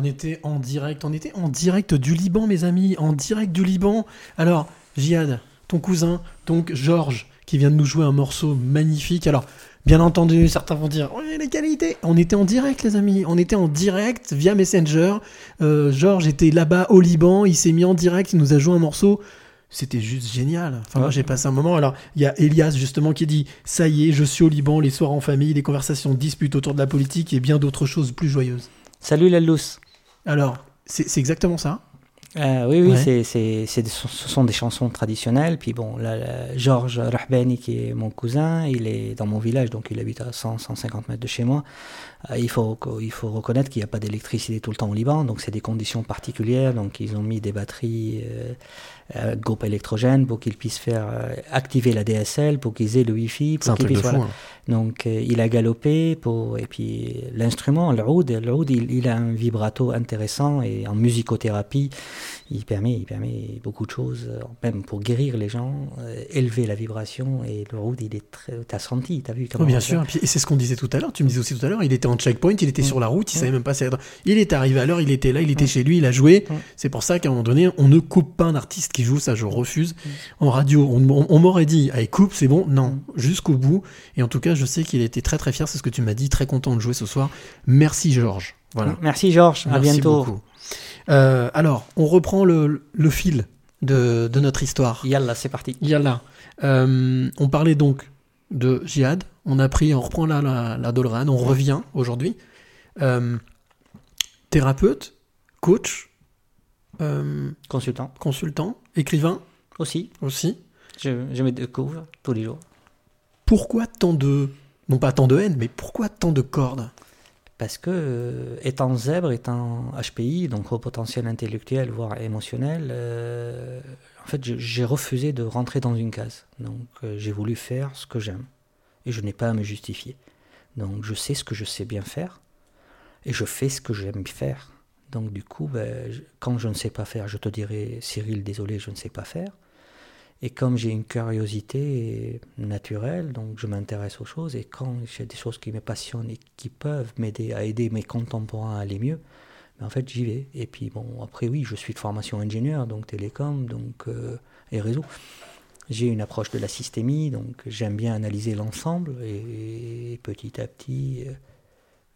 était en direct, on était en direct du Liban, mes amis, en direct du Liban. Alors, Jihad, ton cousin, donc Georges, qui vient de nous jouer un morceau magnifique. Alors, bien entendu, certains vont dire, ouais, les qualités. On était en direct, les amis, on était en direct via Messenger. Euh, Georges était là-bas au Liban, il s'est mis en direct, il nous a joué un morceau. C'était juste génial. Enfin, moi, j'ai passé un moment. Alors, il y a Elias, justement, qui dit Ça y est, je suis au Liban, les soirs en famille, les conversations, disputes autour de la politique et bien d'autres choses plus joyeuses. Salut Lallous. Alors, c'est exactement ça Euh, oui, oui, Ouais. c'est, ce sont des chansons traditionnelles. Puis bon, là, là, Georges Rahbani, qui est mon cousin, il est dans mon village, donc il habite à 100, 150 mètres de chez moi. Euh, il, faut, il faut reconnaître qu'il n'y a pas d'électricité tout le temps au Liban, donc c'est des conditions particulières. Donc ils ont mis des batteries, euh, euh, groupe électrogène, pour qu'ils puissent faire euh, activer la DSL, pour qu'ils aient le Wi-Fi. Pour qu'ils puissent, voilà. hein. Donc euh, il a galopé pour et puis l'instrument, le oud, le oud, il, il a un vibrato intéressant et en musicothérapie, il permet, il permet beaucoup de choses, même pour guérir les gens, élever la vibration et le oud, il est très, t'as senti, t'as vu comment bien sûr, et, puis- et c'est ce qu'on disait tout à l'heure. Tu me disais aussi tout à l'heure, il était en checkpoint, il était Mm. sur la route, il Mm. savait même pas si Il est arrivé à l'heure, il était là, il était chez lui, il a joué. Mm. C'est pour ça qu'à un moment donné, on ne coupe pas un artiste qui joue, ça je refuse. Mm. En radio, on, on- on m'aurait dit, allez, coupe, c'est bon. Non, jusqu'au bout. Et en tout cas, je sais qu'il était très très fier, c'est ce que tu m'as dit, très content de jouer ce soir. Merci Georges. Voilà. Merci Georges, à Merci bientôt. beaucoup. Euh, alors, on reprend le, le fil de, de notre histoire. Yallah, c'est parti. Yallah. Euh, on parlait donc de Jihad. On a pris, on reprend la, la, la Dolran, on revient aujourd'hui. Euh, thérapeute, coach, euh, Consultant consultant, écrivain aussi, aussi. je, je me découvre tous les jours. Pourquoi tant de, non pas tant de haine, mais pourquoi tant de cordes? Parce que, euh, étant zèbre, étant HPI, donc au potentiel intellectuel, voire émotionnel, euh, en fait, j'ai refusé de rentrer dans une case. Donc, euh, j'ai voulu faire ce que j'aime. Et je n'ai pas à me justifier. Donc, je sais ce que je sais bien faire. Et je fais ce que j'aime faire. Donc, du coup, ben, quand je ne sais pas faire, je te dirai, Cyril, désolé, je ne sais pas faire. Et comme j'ai une curiosité naturelle, donc je m'intéresse aux choses, et quand j'ai des choses qui me passionnent et qui peuvent m'aider à aider mes contemporains à aller mieux, ben en fait j'y vais. Et puis bon, après oui, je suis de formation ingénieur, donc télécom, donc euh, et réseau. J'ai une approche de la systémie, donc j'aime bien analyser l'ensemble, et, petit à petit, euh,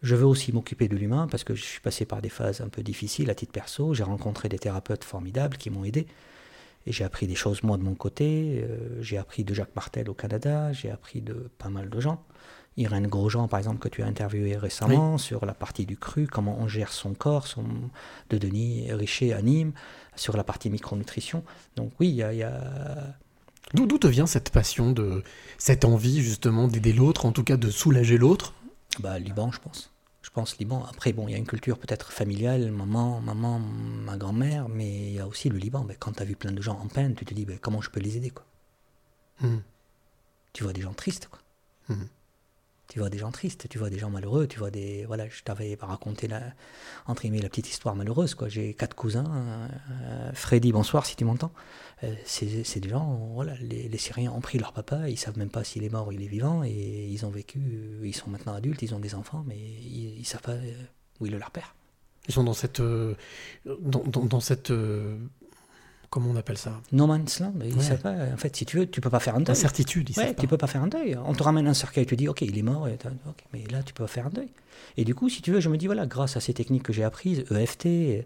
je veux aussi m'occuper de l'humain, parce que je suis passé par des phases un peu difficiles à titre perso, j'ai rencontré des thérapeutes formidables qui m'ont aidé. Et j'ai appris des choses moi de mon côté. euh, j'ai appris de Jacques Martel au Canada. J'ai appris de pas mal de gens. Irène Grosjean, par exemple, que tu as interviewé récemment, sur la partie du cru, comment on gère son corps, son... de Denis Richer à Nîmes, sur la partie micronutrition. Donc oui, il y a... y a- D'où d'où te vient cette passion, de cette envie justement d'aider l'autre, en tout cas de soulager l'autre? Bah, Liban, je pense. Je pense Liban. Après, bon, il y a une culture peut-être familiale, maman, maman, ma grand-mère, mais il y a aussi le Liban. Ben, quand tu as vu plein de gens en peine, tu te dis, ben, comment je peux les aider, quoi? Mhm. Tu vois des gens tristes, quoi. Mhm. Tu vois des gens tristes, tu vois des gens malheureux, tu vois des... Voilà, je t'avais raconté, la, entre guillemets, la petite histoire malheureuse, quoi. J'ai quatre cousins. euh, Freddy, bonsoir, si tu m'entends. Euh, c'est des gens, voilà, les, Syriens ont pris leur papa, ils savent même pas s'il est mort ou il est vivant, et ils ont vécu, ils sont maintenant adultes, ils ont des enfants, mais ils, ils savent pas euh, où est leur père. Ils sont dans cette, euh, dans, dans- cette, comment on appelle ça? No man's land, Ouais. pas. En fait, si tu veux, tu peux pas faire un deuil. Incertitude, Ouais, tu peux pas faire un deuil. On te ramène un cercueil, tu dis, ok, il est mort, et mais là, tu peux pas faire un deuil. Et du coup, si tu veux, je me dis, voilà, grâce à ces techniques que j'ai apprises, EFT, euh,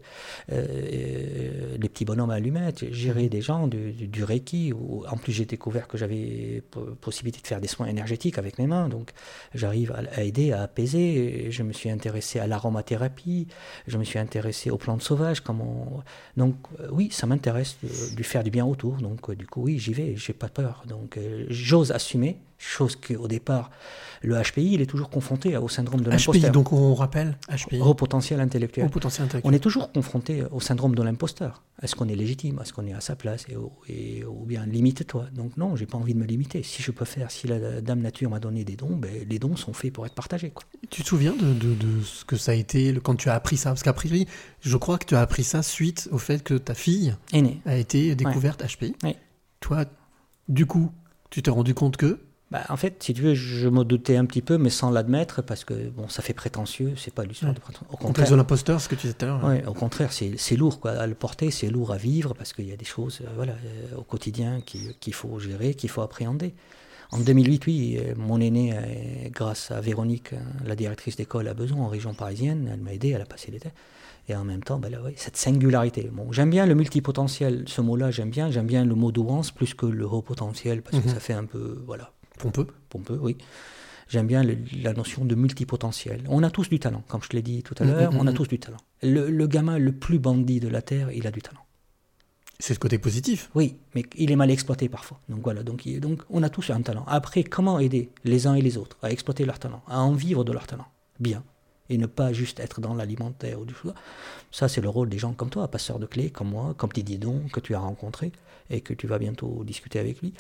euh, les petits bonhommes à allumettes, gérer des gens, du, du, du Reiki, ou en plus j'ai découvert que j'avais po- possibilité de faire des soins énergétiques avec mes mains, donc j'arrive à, à aider, à apaiser. Je me suis intéressé à l'aromathérapie, je me suis intéressé aux plantes sauvages, comment... Donc euh, oui, ça m'intéresse de, de faire du bien autour, donc euh, du coup, oui, j'y vais, j'ai pas peur. Donc euh, j'ose assumer, chose qu'au départ, le HPI, il est toujours confronté au syndrome de HPI, l'imposteur. donc on rappelle HPI. Au potentiel intellectuel. Au potentiel intellectuel. On est toujours confronté au syndrome de l'imposteur. Est-ce qu'on est légitime? Est-ce qu'on est à sa place et, et- Ou bien limite-toi? Donc non, j'ai pas envie de me limiter. Si je peux faire, si la Dame Nature m'a donné des dons, ben, les dons sont faits pour être partagés. Quoi. Tu te souviens de, de- de ce que ça a été quand tu as appris ça? Parce qu'à priori, je crois que tu as appris ça suite au fait que ta fille Aînée. a été découverte HPI. Toi, du coup, tu t'es rendu compte que Bah, en fait, si tu veux, je me doutais un petit peu, mais sans l'admettre, parce que bon, ça fait prétentieux, c'est pas l'histoire Ouais. de prétentieux. Au contraire, de l'imposteur, ce que tu disais tout à l'heure. Ouais, au contraire, c'est lourd quoi, à le porter, c'est lourd à vivre parce qu'il y a des choses euh, voilà, euh, au quotidien qui- qu'il faut gérer, qu'il faut appréhender. En 2008, oui, euh, mon aîné, grâce à Véronique, la directrice d'école à Besançon, en région parisienne, elle m'a aidé, elle a passé l'été. Et en même temps, ben là, ouais, cette singularité. Bon, j'aime bien le multipotentiel, ce mot-là, j'aime bien. J'aime bien le mot douance plus que le haut potentiel parce que Mhm. ça fait un peu, voilà, Pompeux. pompeux, oui. J'aime bien le- la notion de multipotentiel. On a tous du talent, comme je te l'ai dit tout à Mhm, l'heure, on a mhm. tous du talent. Le, le gamin le plus bandit de la Terre, il a du talent. C'est le côté positif. Oui, mais il est mal exploité parfois. Donc voilà, donc, il- donc on a tous un talent. Après, comment aider les uns et les autres à exploiter leur talent, à en vivre de leur talent? Bien. Et ne pas juste être dans l'alimentaire ou du choix. Ça, c'est le rôle des gens comme toi, passeurs de clés, comme moi, comme Didier Don, que tu as rencontré et que tu vas bientôt discuter avec lui.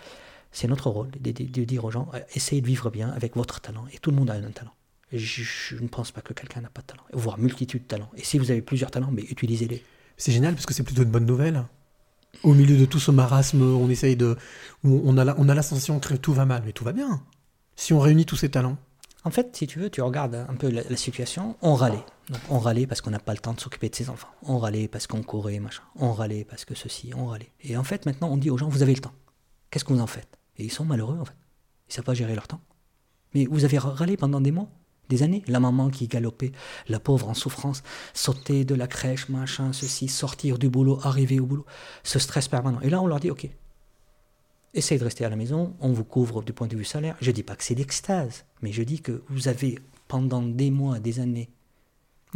C'est notre rôle de, de- de dire aux gens, euh, essayez de vivre bien avec votre talent. Et tout le monde a un talent. Je, je ne pense pas que quelqu'un n'a pas de talent, voire multitude de talents. Et si vous avez plusieurs talents, mais utilisez-les. C'est génial parce que c'est plutôt une bonne nouvelle. Au milieu de tout ce marasme, on essaye de. On a la- on a la sensation que tout va mal, mais tout va bien. Si on réunit tous ces talents. En fait, si tu veux, tu regardes un peu la, la situation, on râlait. Donc, on râlait parce qu'on n'a pas le temps de s'occuper de ses enfants. On râlait parce qu'on courait, machin. On râlait parce que ceci, on râlait. Et en fait, maintenant, on dit aux gens, vous avez le temps. Qu'est-ce que vous en faites? Et ils sont malheureux, en fait. Ils ne savent pas gérer leur temps. Mais vous avez râlé pendant des mois, des années. La maman qui galopait, la pauvre en souffrance, sauter de la crèche, machin, ceci, sortir du boulot, arriver au boulot. Ce stress permanent. Et là, on leur dit, OK, essayez de rester à la maison, on vous couvre du point de vue salaire. Je ne dis pas que c'est d'extase, mais je dis que vous avez, pendant des mois, des années,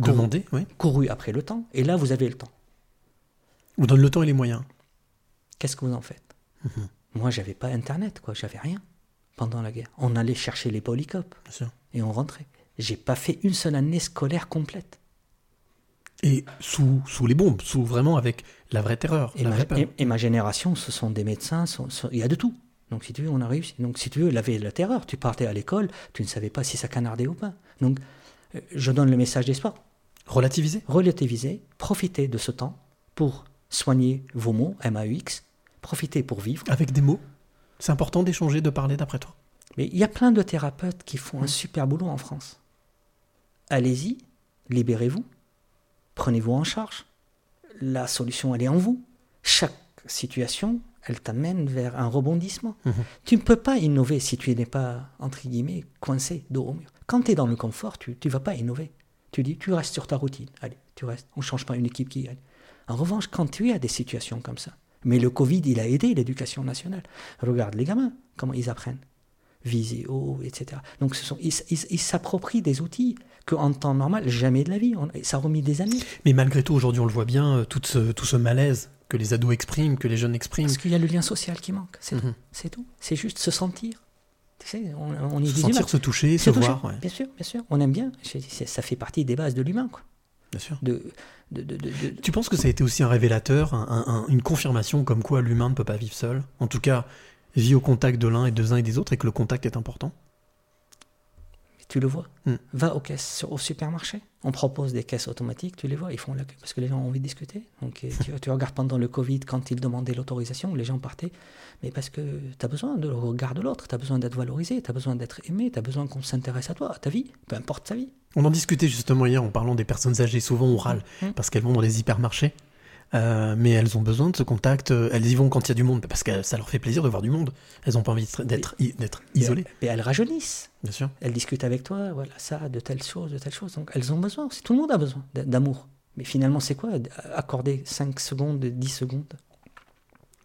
couru- oui. couru après le temps, et là, vous avez le temps. On donne le temps et les moyens. Qu'est-ce que vous en faites? Mhm. Moi, j'avais pas Internet, quoi, j'avais rien pendant la guerre. On allait chercher les polycopes et on rentrait. J'ai pas fait une seule année scolaire complète. Et sous, sous les bombes, sous vraiment avec la vraie terreur. Et la ma, vraie peur. et- et ma génération, ce sont des médecins, sont- sont- il y a de tout. Donc si tu veux, on a réussi. Donc si tu veux, il avait la terreur. Tu partais à l'école, tu ne savais pas si ça canardait ou pas. Donc euh, je donne le message d'espoir. Relativiser Relativiser, profitez de ce temps pour soigner vos mots, M-A-U-X, profitez pour vivre. Avec des mots. C'est important d'échanger, de parler d'après toi. Mais il y a plein de thérapeutes qui font un super boulot en France. Allez-y, libérez-vous, prenez-vous en charge. La solution, elle est en vous. Chaque situation, elle t'amène vers un rebondissement. Mhm. Tu ne peux pas innover si tu n'es pas, entre guillemets, coincé dos au mur. Quand tu es dans le confort, tu ne vas pas innover. Tu dis, tu restes sur ta routine. Allez, tu restes. On ne change pas une équipe qui gagne. En revanche, quand tu as des situations comme ça, mais le Covid, il a aidé l'éducation nationale. Regarde les gamins, comment ils apprennent. Visio, etc. Donc ce sont, ils s'approprient des outils qu'en temps normal, jamais de la vie. On- ça a remis des années. Mais malgré tout, aujourd'hui, on le voit bien, euh, tout ce, tout ce malaise que les ados expriment, que les jeunes expriment. Parce qu'il y a le lien social qui manque. C'est tout. Mhm. C'est tout. C'est juste se sentir. Tu sais, on, on est Se sentir, humains. se toucher, Se se toucher. voir, ouais. Bien sûr, bien sûr. On aime bien. Ça fait partie des bases de l'humain. Bien sûr. De, de, de- de- de- Tu penses que ça a été aussi un révélateur, un- un- un- une confirmation comme quoi l'humain ne peut pas vivre seul? En tout cas, vit au contact de l'un et des uns et des autres et que le contact est important? Tu le vois. Hmm. Va aux caisses au supermarché. On propose des caisses automatiques, tu les vois, ils font la queue parce que les gens ont envie de discuter. Donc tu, tu regardes pendant le Covid, quand ils demandaient l'autorisation, les gens partaient. Mais parce que tu as besoin de le regard de l'autre, tu as besoin d'être valorisé, tu as besoin d'être aimé, tu as besoin qu'on s'intéresse à toi, à ta vie, peu importe ta vie. On en discutait justement hier en parlant des personnes âgées. Souvent, on râle Mhm. parce qu'elles vont dans les hypermarchés. Euh, mais elles ont besoin de ce contact. euh, Elles y vont quand il y a du monde parce que ça leur fait plaisir de voir du monde. Elles n'ont pas envie d'être- isolées, Et elles rajeunissent. bien sûr. Elles discutent avec toi, voilà, ça, de telle chose, de telle chose. Donc elles ont besoin. Tout le monde a besoin d'a- d'amour. Mais finalement, c'est quoi Accorder 5 secondes, 10 secondes?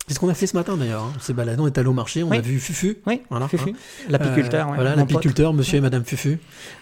C'est ce qu'on a fait ce matin d'ailleurs. hein. On s'est baladé, on est allé au marché, on Oui. a vu Fufu. Oui, Voilà, Fufu. hein. L'apiculteur, Euh, ouais, voilà, l'apiculteur, monsieur et madame Fufu.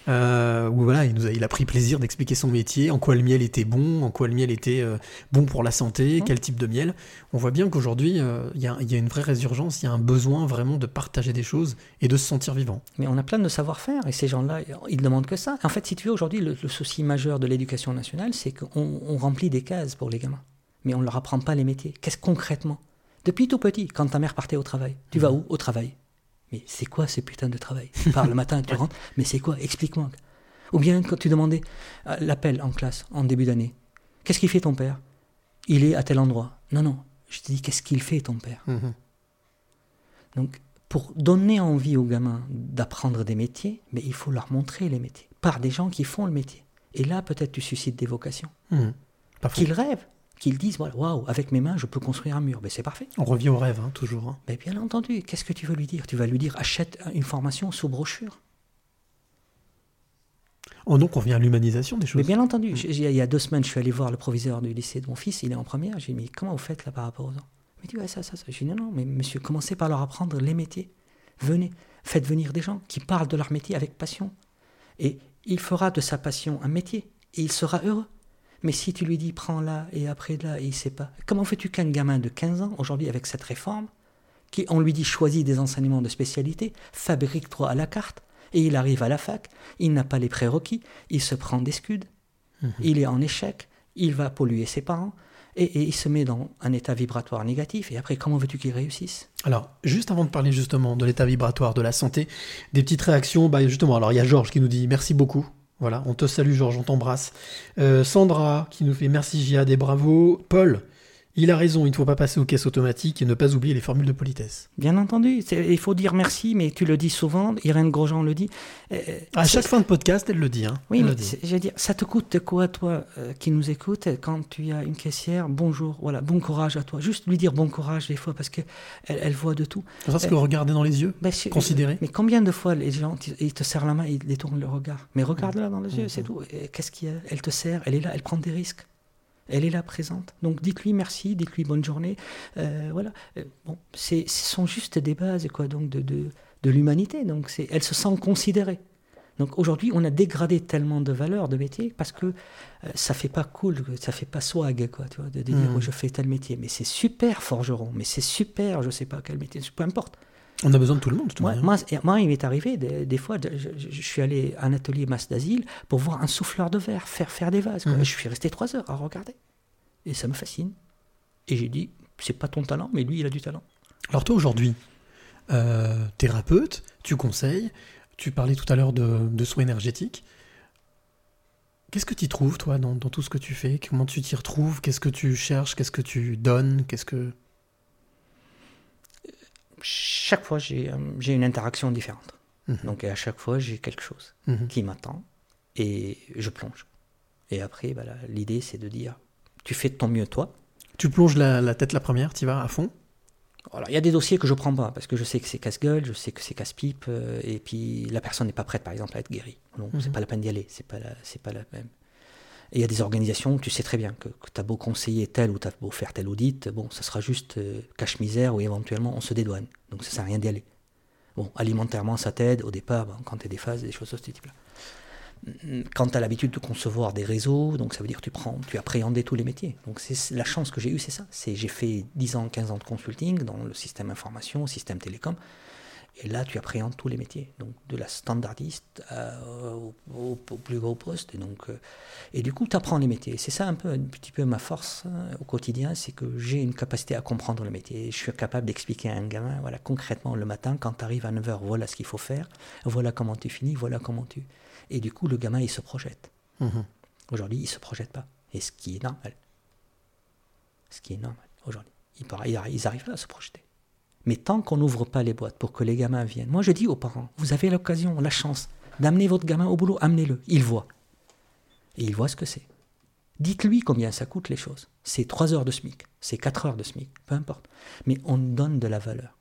Euh, où voilà, il, nous a, il a pris plaisir d'expliquer son métier, en quoi le miel était bon, en quoi le miel était euh, bon pour la santé, quel type de miel. On voit bien qu'aujourd'hui, euh, il y, a, il y a une vraie résurgence, il y a un besoin vraiment de partager des choses et de se sentir vivant. Mais on a plein de savoir-faire et ces gens-là, ils demandent que ça. En fait, si tu veux, aujourd'hui, le, le souci majeur de l'éducation nationale, c'est qu'on on remplit des cases pour les gamins. Mais on ne leur apprend pas les métiers. Qu'est-ce concrètement Depuis tout petit, quand ta mère partait au travail, tu vas où? Au travail. Mais c'est quoi ce putain de travail? Tu pars le matin, tu rentres, mais c'est quoi? Explique-moi. Ou bien quand tu demandais euh, l'appel en classe, en début d'année, qu'est-ce qu'il fait ton père? Il est à tel endroit. Non, non, je te dis, qu'est-ce qu'il fait ton père? Donc, pour donner envie aux gamins d'apprendre des métiers, mais il faut leur montrer les métiers par des gens qui font le métier. Et là, peut-être tu suscites des vocations. Mhm. Faux. Qu'ils rêvent, qu'ils disent voilà, waouh, avec mes mains, je peux construire un mur. Ben, c'est parfait. On revient au rêve, hein, toujours. hein. Mais bien entendu, qu'est-ce que tu veux lui dire? Tu vas lui dire achète une formation sous brochure. Oh, donc on revient à l'humanisation des choses. Mais bien entendu, j'ai- il y a deux semaines, je suis allé voir le proviseur du lycée de mon fils, il est en première. J'ai dit mais comment vous faites là par rapport aux gens? Il m'a dit ouais, ça, ça, ça. J'ai dit non, non, mais monsieur, commencez par leur apprendre les métiers. Venez, faites venir des gens qui parlent de leur métier avec passion. Et il fera de sa passion un métier. Et il sera heureux. Mais si tu lui dis prends là et après là, et il sait pas. Comment fais-tu qu'un gamin de 15 ans, aujourd'hui, avec cette réforme, qui, on lui dit choisis des enseignements de spécialité, fabrique-toi à la carte, et il arrive à la fac, il n'a pas les prérequis, il se prend des scuds, il est en échec, il va polluer ses parents, et, et il se met dans un état vibratoire négatif, et après, comment veux-tu qu'il réussisse? Alors, juste avant de parler justement de l'état vibratoire, de la santé, des petites réactions, bah justement, alors il y a Georges qui nous dit merci beaucoup. Voilà, on te salue Georges, on t'embrasse. Euh, Sandra qui nous fait merci Giad et bravo. Paul, il a raison, il ne faut pas passer aux caisses automatiques et ne pas oublier les formules de politesse. Bien entendu, c'est- il faut dire merci, mais tu le dis souvent, Irène Grosjean le dit. Euh, À c'est- chaque fin de podcast, elle le dit. Hein. Oui, Elle mais le dit. c'est- je veux dire, ça te coûte quoi, toi, euh, qui nous écoute, quand tu as une caissière, bonjour, voilà, bon courage à toi. Juste lui dire bon courage des fois, parce que elle, voit de tout. Ne serait-ce Euh, que regarder dans les yeux, ben, c'est- considérer. Mais combien de fois les gens, ils te serrent la main, ils détournent le regard? Mais regarde-la dans les yeux, c'est tout. Qu'est-ce qu'il y a? Elle te serre, elle est là, elle prend des risques. Elle est là présente. Donc dites-lui merci, dites-lui bonne journée. Euh, voilà. Euh, bon, c'est, ce sont juste des bases quoi, donc de, de, de l'humanité. Donc c'est, elle se sent considérée. Donc aujourd'hui, on a dégradé tellement de valeurs de métier parce que euh, ça fait pas cool, ça fait pas swag, quoi, tu vois, de, de dire Mhm. oh, je fais tel métier. Mais c'est super forgeron, mais c'est super, je sais pas quel métier, peu importe. On a besoin de tout le monde, de toute Moi, moi, moi, il m'est arrivé des, des fois, de- je, suis allé à un atelier masse d'asile pour voir un souffleur de verre faire faire des vases. Mhm. Je suis resté trois heures à regarder. Et ça me fascine. Et j'ai dit, c'est pas ton talent, mais lui, il a du talent. Alors toi aujourd'hui, euh, thérapeute, tu conseilles, tu parlais tout à l'heure de, de soins énergétiques. Qu'est-ce que tu trouves toi dans, dans tout ce que tu fais? Comment tu t'y retrouves? Qu'est-ce que tu cherches? Qu'est-ce que tu donnes? Qu'est-ce que Chaque fois, j'ai euh, j'ai une interaction différente. Mhm. Donc, à chaque fois, j'ai quelque chose Mhm. qui m'attend. Et je plonge. Et après, voilà, l'idée, c'est de dire, tu fais de ton mieux, toi. tu plonges la, la tête la première, tu vas à fond Voilà, il y a des dossiers que je prends pas parce que je sais que c'est casse-gueule, je sais que c'est casse-pipe, euh, et puis la personne n'est pas prête, par exemple, à être guérie. Donc Mhm. c'est pas la peine d'y aller, c'est pas la, c'est pas la même. Et il y a des organisations, tu sais très bien que, tu as beau conseiller tel ou tu as beau faire tel audit, bon, ça sera juste euh, cache-misère ou éventuellement on se dédouane. Donc ça sert à rien d'y aller. Bon, alimentairement, ça t'aide au départ, quand tu es des phases, des choses de ce type-là. Mm, Quand tu as l'habitude de concevoir des réseaux, donc ça veut dire que tu prends, tu appréhendes tous les métiers. Donc c'est la chance que j'ai eue, c'est ça. J'ai fait 10 ans, 15 ans de consulting dans le système information, système télécom. Et là, tu appréhendes tous les métiers, donc de la standardiste à- au, au- au plus gros poste. Et, donc, euh, et du coup, tu apprends les métiers. C'est ça un peu, un petit peu ma force hein, au quotidien, c'est que j'ai une capacité à comprendre le métier. Je suis capable d'expliquer à un gamin, voilà, concrètement, le matin, quand tu arrives à 9h, voilà ce qu'il faut faire, voilà comment tu finis, voilà comment tu... Et du coup, le gamin, il se projette. Mhm. Aujourd'hui, il ne se projette pas. Et ce qui est normal. Ce qui est normal aujourd'hui. Ils n'arrivent pas à se projeter. Mais tant qu'on n'ouvre pas les boîtes pour que les gamins viennent, moi je dis aux parents, vous avez l'occasion, la chance d'amener votre gamin au boulot, amenez-le. Il voit. Et il voit ce que c'est. Dites-lui combien ça coûte les choses. C'est 3 heures de SMIC, c'est 4 heures de SMIC, peu importe. Mais on donne de la valeur.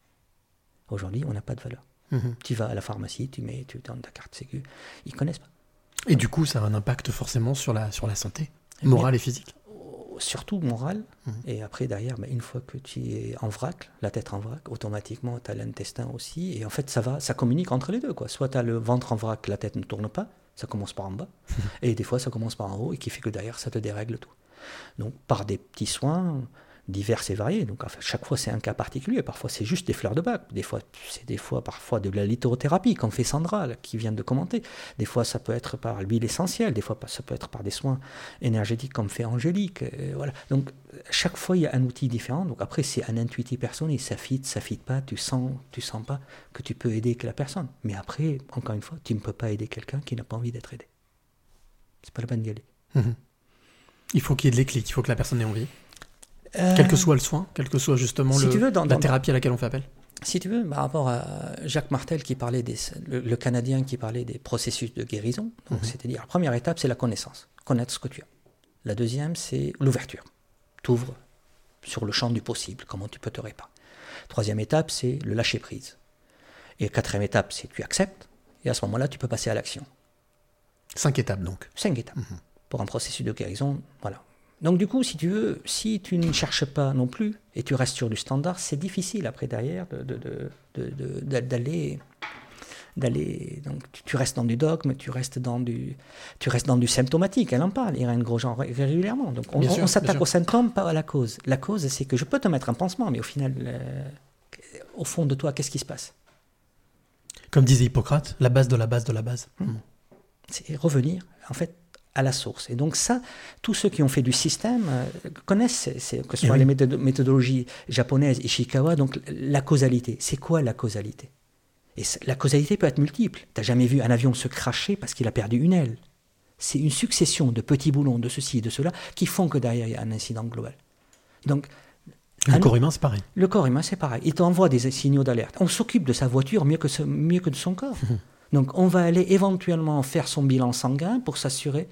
Aujourd'hui, on n'a pas de valeur. Mhm. Tu vas à la pharmacie, tu mets, tu donnes ta carte sécu. Ils connaissent pas. Et du coup, ça a un impact forcément sur la, sur la santé, morale et physique. Surtout morale. Mhm. Et après, derrière, ben, une fois que tu es en vrac, la tête en vrac, automatiquement, tu as l'intestin aussi. Et en fait, ça va, ça communique entre les deux. Quoi. Soit tu as le ventre en vrac, la tête ne tourne pas, ça commence par en bas. et des fois, ça commence par en haut, et qui fait que derrière, ça te dérègle tout. Donc, par des petits soins divers et variés. Donc, chaque fois, c'est un cas particulier. Parfois, c'est juste des fleurs de bac. Des fois, c'est des fois, parfois, de la lithothérapie, comme fait Sandra, qui vient de commenter. Des fois, ça peut être par l'huile essentielle. Des fois, ça peut être par des soins énergétiques, comme fait Angélique. Euh, voilà. Donc, chaque fois, il y a un outil différent. Donc, après, c'est un intuitif personnel. Ça fit, ça fit pas. Tu sens, tu sens pas que tu peux aider que la personne. Mais après, encore une fois, tu ne peux pas aider quelqu'un qui n'a pas envie d'être aidé. C'est pas la peine d'y aller. Mhm. Il faut qu'il y ait de l'éclic, il faut que la personne ait envie. Euh, Quel que soit le soin, quel que soit justement si le- veux, dans- la dans- thérapie à laquelle on fait appel. Si tu veux, par rapport à Jacques Martel qui parlait des, le, le Canadien qui parlait des processus de guérison, donc Mhm. c'est-à-dire la première étape c'est la connaissance, connaître ce que tu as. La deuxième c'est l'ouverture, t'ouvres sur le champ du possible, comment tu peux te réparer. Troisième étape c'est le lâcher prise. Et quatrième étape c'est tu acceptes et à ce moment-là tu peux passer à l'action. Cinq étapes donc. Cinq étapes pour un processus de guérison, voilà. Donc du coup, si tu veux, si tu ne cherches pas non plus et tu restes sur du standard, c'est difficile après derrière de- de- de- de- de- d'aller d'aller donc tu, tu restes dans du dogme, tu restes dans du tu restes dans du symptomatique. Elle en parle, Irène Grosjean ré- régulièrement. Donc on, s'attaque sûr. au symptôme, pas à la cause. La cause, c'est que je peux te mettre un pansement, mais au final, euh, au fond de toi, qu'est-ce qui se passe? Comme disait Hippocrate, la base de la base de la base. Hmm. C'est revenir, en fait, à la source. Et donc ça, tous ceux qui ont fait du système euh, connaissent, que ce Eh soit oui. les méthodo- méthodologies japonaises, Ishikawa, donc la causalité. C'est quoi la causalité? Et la causalité peut être multiple. T'as jamais vu un avion se cracher parce qu'il a perdu une aile? C'est une succession de petits boulons, de ceci et de cela, qui font que derrière, il y a un incident global. Donc, Le corps humain, c'est pareil. le corps humain, c'est pareil. Il t'envoie des signaux d'alerte. On s'occupe de sa voiture mieux que, ce- mieux que de son corps. Donc, on va aller éventuellement faire son bilan sanguin pour s'assurer,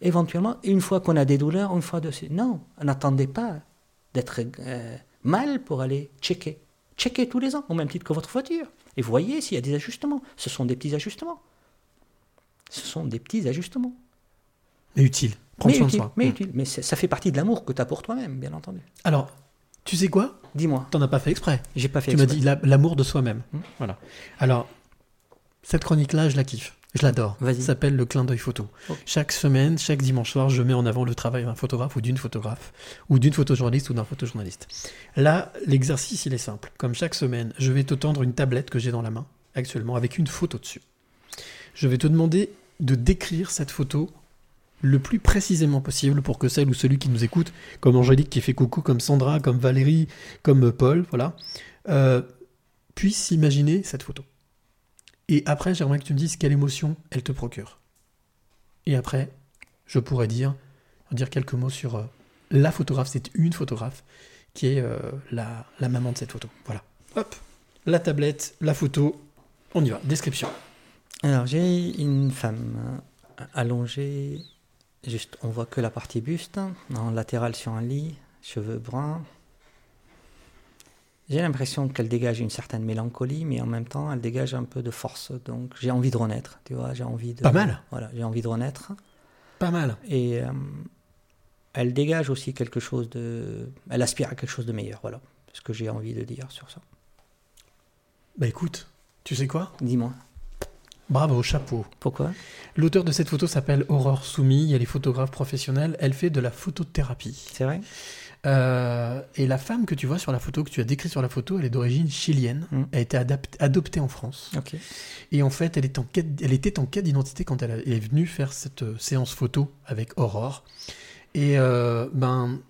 éventuellement, une fois qu'on a des douleurs, une fois de... Non, n'attendez pas d'être euh, mal pour aller checker. Checker tous les ans, au même titre que votre voiture. Et voyez s'il y a des ajustements. Ce sont des petits ajustements. Ce sont des petits ajustements. Mais utile. Prendre mais soin utile, de soi. mais Hmm. utile. Mais ça fait partie de l'amour que tu as pour toi-même, bien entendu. Alors, tu sais quoi? Dis-moi. T'en as pas fait exprès. J'ai pas fait Tu m'as exprès. dit la- l'amour de soi-même. Hmm. Voilà. Alors, cette chronique-là, je la kiffe. Je l'adore. Ça s'appelle le clin d'œil photo. Chaque semaine, chaque dimanche soir, je mets en avant le travail d'un photographe ou d'une photographe, ou d'une photojournaliste ou d'un photojournaliste. Là, l'exercice, il est simple. Comme chaque semaine, je vais te tendre une tablette que j'ai dans la main actuellement avec une photo dessus. Je vais te demander de décrire cette photo le plus précisément possible pour que celle ou celui qui nous écoute, comme Angélique qui fait coucou, comme Sandra, comme Valérie, comme Paul, voilà, euh, puisse imaginer cette photo. Et après, j'aimerais que tu me dises quelle émotion elle te procure. Et après, je pourrais dire, dire quelques mots sur euh, la photographe. C'est une photographe qui est euh, la, la maman de cette photo. Voilà. Hop, la tablette, la photo. On y va. Description. Alors, j'ai une femme euh, allongée, juste, on voit que la partie buste, en latéral sur un lit, cheveux bruns. J'ai l'impression qu'elle dégage une certaine mélancolie, mais en même temps, elle dégage un peu de force. Donc, j'ai envie de renaître, tu vois, j'ai envie de... Pas mal. Voilà, j'ai envie de renaître. Pas mal. Et euh, elle dégage aussi quelque chose de... Elle aspire à quelque chose de meilleur, voilà. Ce que j'ai envie de dire sur ça. Bah écoute, tu sais quoi? Dis-moi. Bravo, chapeau. Pourquoi? L'auteur de cette photo s'appelle Aurore Soumi, elle est photographe professionnelle, elle fait de la photothérapie. C'est vrai? Euh, et la femme que tu vois sur la photo, que tu as décrite sur la photo, elle est d'origine chilienne. Mm. Elle a été adoptée en France. Et en fait, elle, est en quête, elle était en quête d'identité quand elle, a- elle est venue faire cette euh, séance photo avec Aurore. Et euh, ben,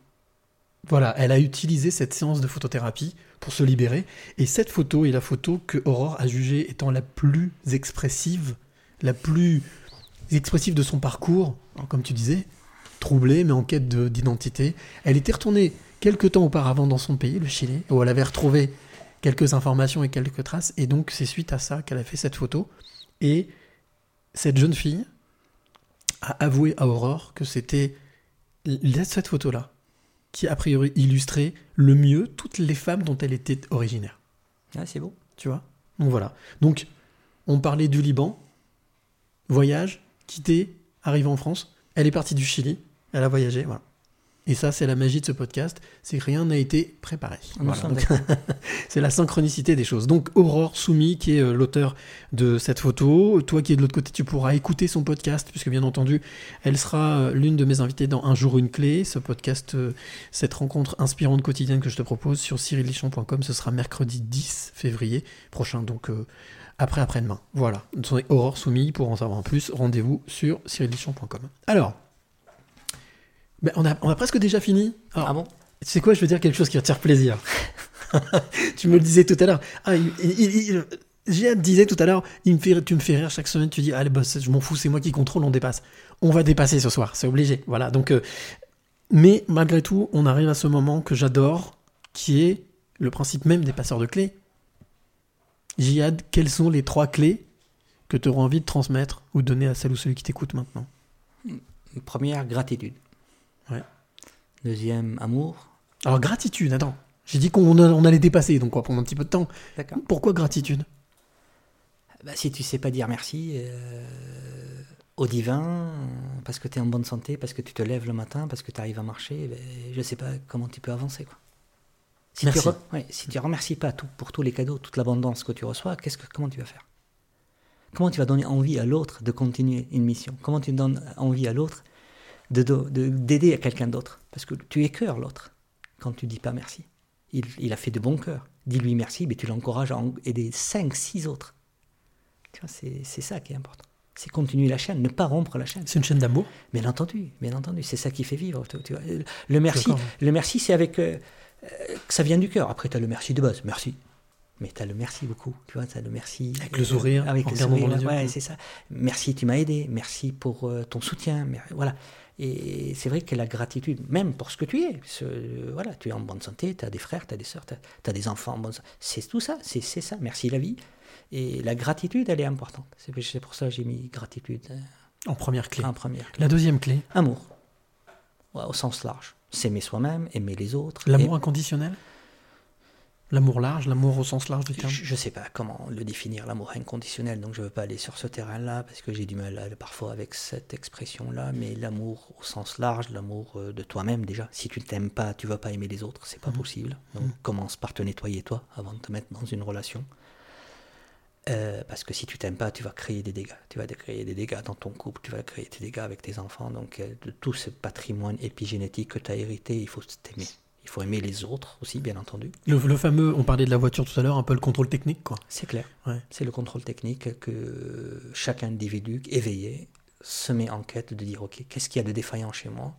voilà, elle a utilisé cette séance de photothérapie pour se libérer. Et cette photo est la photo que Aurore a jugée étant la plus expressive, la plus expressive de son parcours, comme tu disais, troublée mais en quête de- d'identité. Elle était retournée quelques temps auparavant dans son pays, le Chili, où elle avait retrouvé quelques informations et quelques traces. Et donc, c'est suite à ça qu'elle a fait cette photo. Et cette jeune fille a avoué à Aurore que c'était cette photo-là qui, a priori, illustrait le mieux toutes les femmes dont elle était originaire. Ah, c'est beau. Tu vois? Donc voilà. Donc, on parlait du Liban, voyage, quitté, arrivé en France. Elle est partie du Chili, elle a voyagé, voilà. Et ça, c'est la magie de ce podcast, c'est que rien n'a été préparé. Voilà. c'est la synchronicité des choses. Donc Aurore Soumi, qui est euh, l'auteur de cette photo, toi qui es de l'autre côté, tu pourras écouter son podcast, puisque bien entendu, elle sera euh, l'une de mes invitées dans Un jour une clé, ce podcast, euh, cette rencontre inspirante quotidienne que je te propose sur cyrillichon.com, ce sera mercredi 10 février prochain, donc euh, après après-demain. Voilà, Aurore Soumi, pour en savoir plus, rendez-vous sur cyrillichon.com. Alors, on, a, on a presque déjà fini. Alors, Ah bon? tu sais quoi, je veux dire quelque chose qui va te faire plaisir. tu me le disais tout à l'heure. Ah, il, disait tout à l'heure, il me fait, tu me fais rire chaque semaine, tu dis, allez, boss, je m'en fous, c'est moi qui contrôle, on dépasse. On va dépasser ce soir, c'est obligé. Voilà, donc, euh, mais malgré tout, on arrive à ce moment que j'adore, qui est le principe même des passeurs de clés. Jihad, quelles sont les trois clés que tu auras envie de transmettre ou de donner à celle ou celui qui t'écoute maintenant? Première, gratitude. Ouais. Deuxième, amour. Alors, gratitude, attends. J'ai dit qu'on on allait dépasser, donc on va prendre un petit peu de temps. D'accord. Pourquoi gratitude? Bah, si tu sais pas dire merci euh, au divin, parce que tu es en bonne santé, parce que tu te lèves le matin, parce que tu arrives à marcher, ben, je sais pas comment tu peux avancer. Quoi. Si, Merci. Tu re- ouais, si tu remercies pas tout, pour tous les cadeaux, toute l'abondance que tu reçois, qu'est-ce que, comment tu vas faire? Comment tu vas donner envie à l'autre de continuer une mission? Comment tu donnes envie à l'autre de, de- de- d'aider à quelqu'un d'autre Parce que tu écœures l'autre quand tu dis pas merci. Il, il a fait de bon cœur. Dis-lui merci, mais tu l'encourages à en aider 5, 6 autres. C'est, ça qui est important. C'est continuer la chaîne, ne pas rompre la chaîne. C'est une chaîne d'amour Bien entendu, bien entendu, c'est ça qui fait vivre. tu- tu vois. Le merci, le merci, c'est avec euh, euh, ça vient du cœur. Après, tu as le merci de base, merci. Mais tu as le merci beaucoup, tu vois, tu as le merci. Avec le sourire, Avec en le sourire, yeux. ouais, c'est ça. Merci, tu m'as aidé, merci pour euh, ton soutien, mer- voilà. Et c'est vrai que la gratitude, même pour ce que tu es, ce- voilà, tu es en bonne santé, tu as des frères, tu as des sœurs, tu as, des enfants en bonne santé, c'est tout ça, c'est ça, merci la vie. Et la gratitude, elle est importante. C'est pour ça que j'ai mis gratitude euh, En première clé. en première. La deuxième clé, Amour. Ouais, au sens large. S'aimer soi-même, aimer les autres. l'amour inconditionnel? L'amour large, l'amour au sens large du terme Je ne sais pas comment le définir, l'amour inconditionnel, donc je ne veux pas aller sur ce terrain-là, parce que j'ai du mal à- parfois avec cette expression-là, mais l'amour au sens large, l'amour euh, de toi-même déjà. Si tu ne t'aimes pas, tu ne vas pas aimer les autres, c'est pas possible. Donc commence par te nettoyer toi avant de te mettre dans une relation. Euh, parce que si tu t'aimes pas, tu vas créer des dégâts. Tu vas créer des dégâts dans ton couple, tu vas créer des dégâts avec tes enfants. Donc, euh, de tout ce patrimoine épigénétique que tu as hérité, il faut t'aimer. Il faut aimer les autres aussi, bien entendu. le, le fameux, on parlait de la voiture tout à l'heure, un peu le contrôle technique, quoi. C'est clair. Ouais. C'est le contrôle technique que chaque individu éveillé se met en quête de dire ok, qu'est-ce qu'il y a de défaillant chez moi?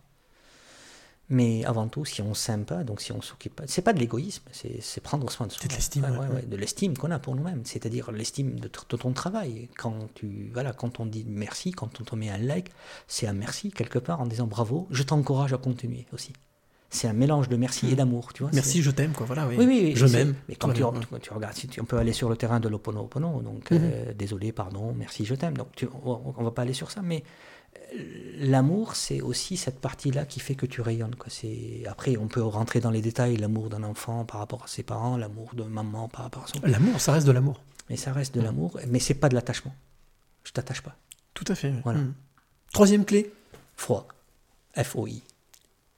Mais avant tout, si on s'aime pas, donc si on s'occupe pas, c'est pas de l'égoïsme, c'est prendre soin de soi. C'est de l'estime, Ouais, ouais, ouais, ouais. ouais, de l'estime qu'on a pour nous-mêmes, c'est-à-dire l'estime de, de ton travail. Quand tu voilà, quand on dit merci, quand on te met un like, c'est un merci quelque part en disant bravo, je t'encourage à continuer aussi. C'est un mélange de merci et d'amour, tu vois. Merci, je t'aime, quoi. Voilà, oui. oui, oui, oui, je m'aime. Mais quand tu, regardes, si tu- on peut aller sur le terrain de l'oponopono, donc Mhm. euh, désolé, pardon, merci, je t'aime. Donc tu- on, on va pas aller sur ça, mais euh, l'amour, c'est aussi cette partie-là qui fait que tu rayonnes. Quoi. Après, on peut rentrer dans les détails, l'amour d'un enfant par rapport à ses parents, l'amour de maman par rapport à son. L'amour, ça reste de l'amour. Mais ça reste de l'amour, mais c'est pas de l'attachement. Je t'attache pas. Tout à fait. Voilà. Mm. Troisième clé, Foi, F-O-I.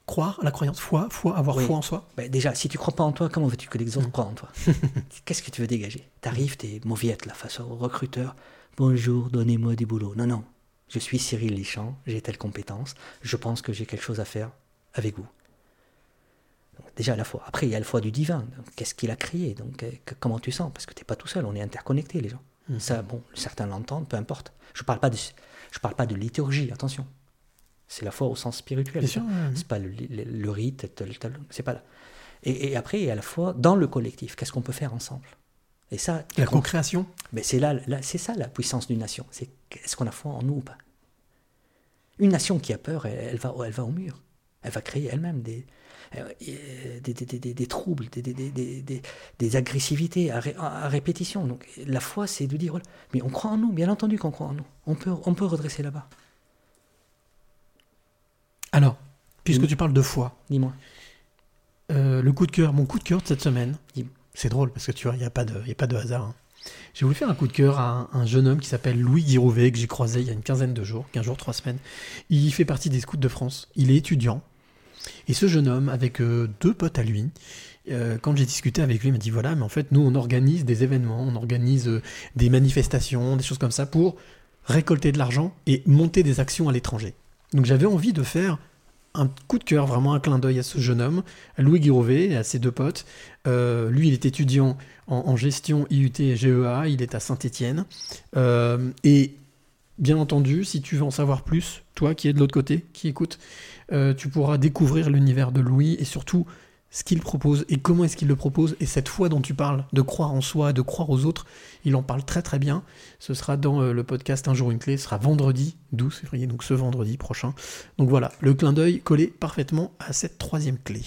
Croire à la croyance, foi, foi, avoir Oui. foi en soi. Ben, déjà, si tu crois pas en toi, comment veux-tu que les Mm. autres croient en toi? Qu'est-ce que tu veux dégager? T'arrives, t'es mauviette là face au recruteur. Bonjour, donnez-moi du boulot. Non, non. Je suis Cyril Lichamp, j'ai telle compétence. Je pense que j'ai quelque chose à faire avec vous. Donc, déjà la foi. Après, il y a la foi du divin. Qu'est-ce qu'il a créé? Donc, euh, que- comment tu sens? Parce que t'es pas tout seul. On est interconnectés, les gens. Mhm. Ça, bon, certains l'entendent, peu importe. Je parle pas de, je parle pas de liturgie. Attention. C'est la foi au sens spirituel. C'est pas le, le- le rite, c'est pas là. Et, et après, il y a la foi dans le collectif. Qu'est-ce qu'on peut faire ensemble? Et ça, La co-création? mais c'est là, là- c'est ça la puissance d'une nation. C'est est-ce qu'on a foi en nous ou pas? Une nation qui a peur, elle, elle va, elle va au mur. Elle va créer elle-même des, euh, des, des- des- des- des troubles, des, agressivités à, ré- à répétition. Donc la foi, c'est de dire, mais on croit en nous, bien entendu qu'on croit en nous. On peut, on peut redresser là-bas. Alors, puisque tu parles de foi, Dis-moi. euh, le coup de cœur, mon coup de cœur de cette semaine, c'est drôle parce que tu vois, il n'y a, pas de- y a pas de hasard. hein. J'ai voulu faire un coup de cœur à un, un jeune homme qui s'appelle Louis Guirouvet, que j'ai croisé il y a une quinzaine de jours, 15 jours, 3 semaines. Il fait partie des scouts de France. Il est étudiant. Et ce jeune homme, avec euh, deux potes à lui, euh, quand j'ai discuté avec lui, il m'a dit voilà, mais en fait, nous, on organise des événements, on organise euh, des manifestations, des choses comme ça pour récolter de l'argent et monter des actions à l'étranger. Donc j'avais envie de faire un coup de cœur, vraiment un clin d'œil à ce jeune homme, à Louis Guirouvet et à ses deux potes. Euh, lui, il est étudiant en, en gestion IUT et GEA, il est à Saint-Étienne. Euh, et bien entendu, si tu veux en savoir plus, toi qui es de l'autre côté, qui écoute, euh, tu pourras découvrir l'univers de Louis et surtout ce qu'il propose et comment est-ce qu'il le propose et cette foi dont tu parles, de croire en soi, de croire aux autres, il en parle très très bien. Ce sera dans euh, le podcast Un jour une clé, ce sera vendredi 12 février, donc ce vendredi prochain. Donc voilà, le clin d'œil collé parfaitement à cette troisième clé.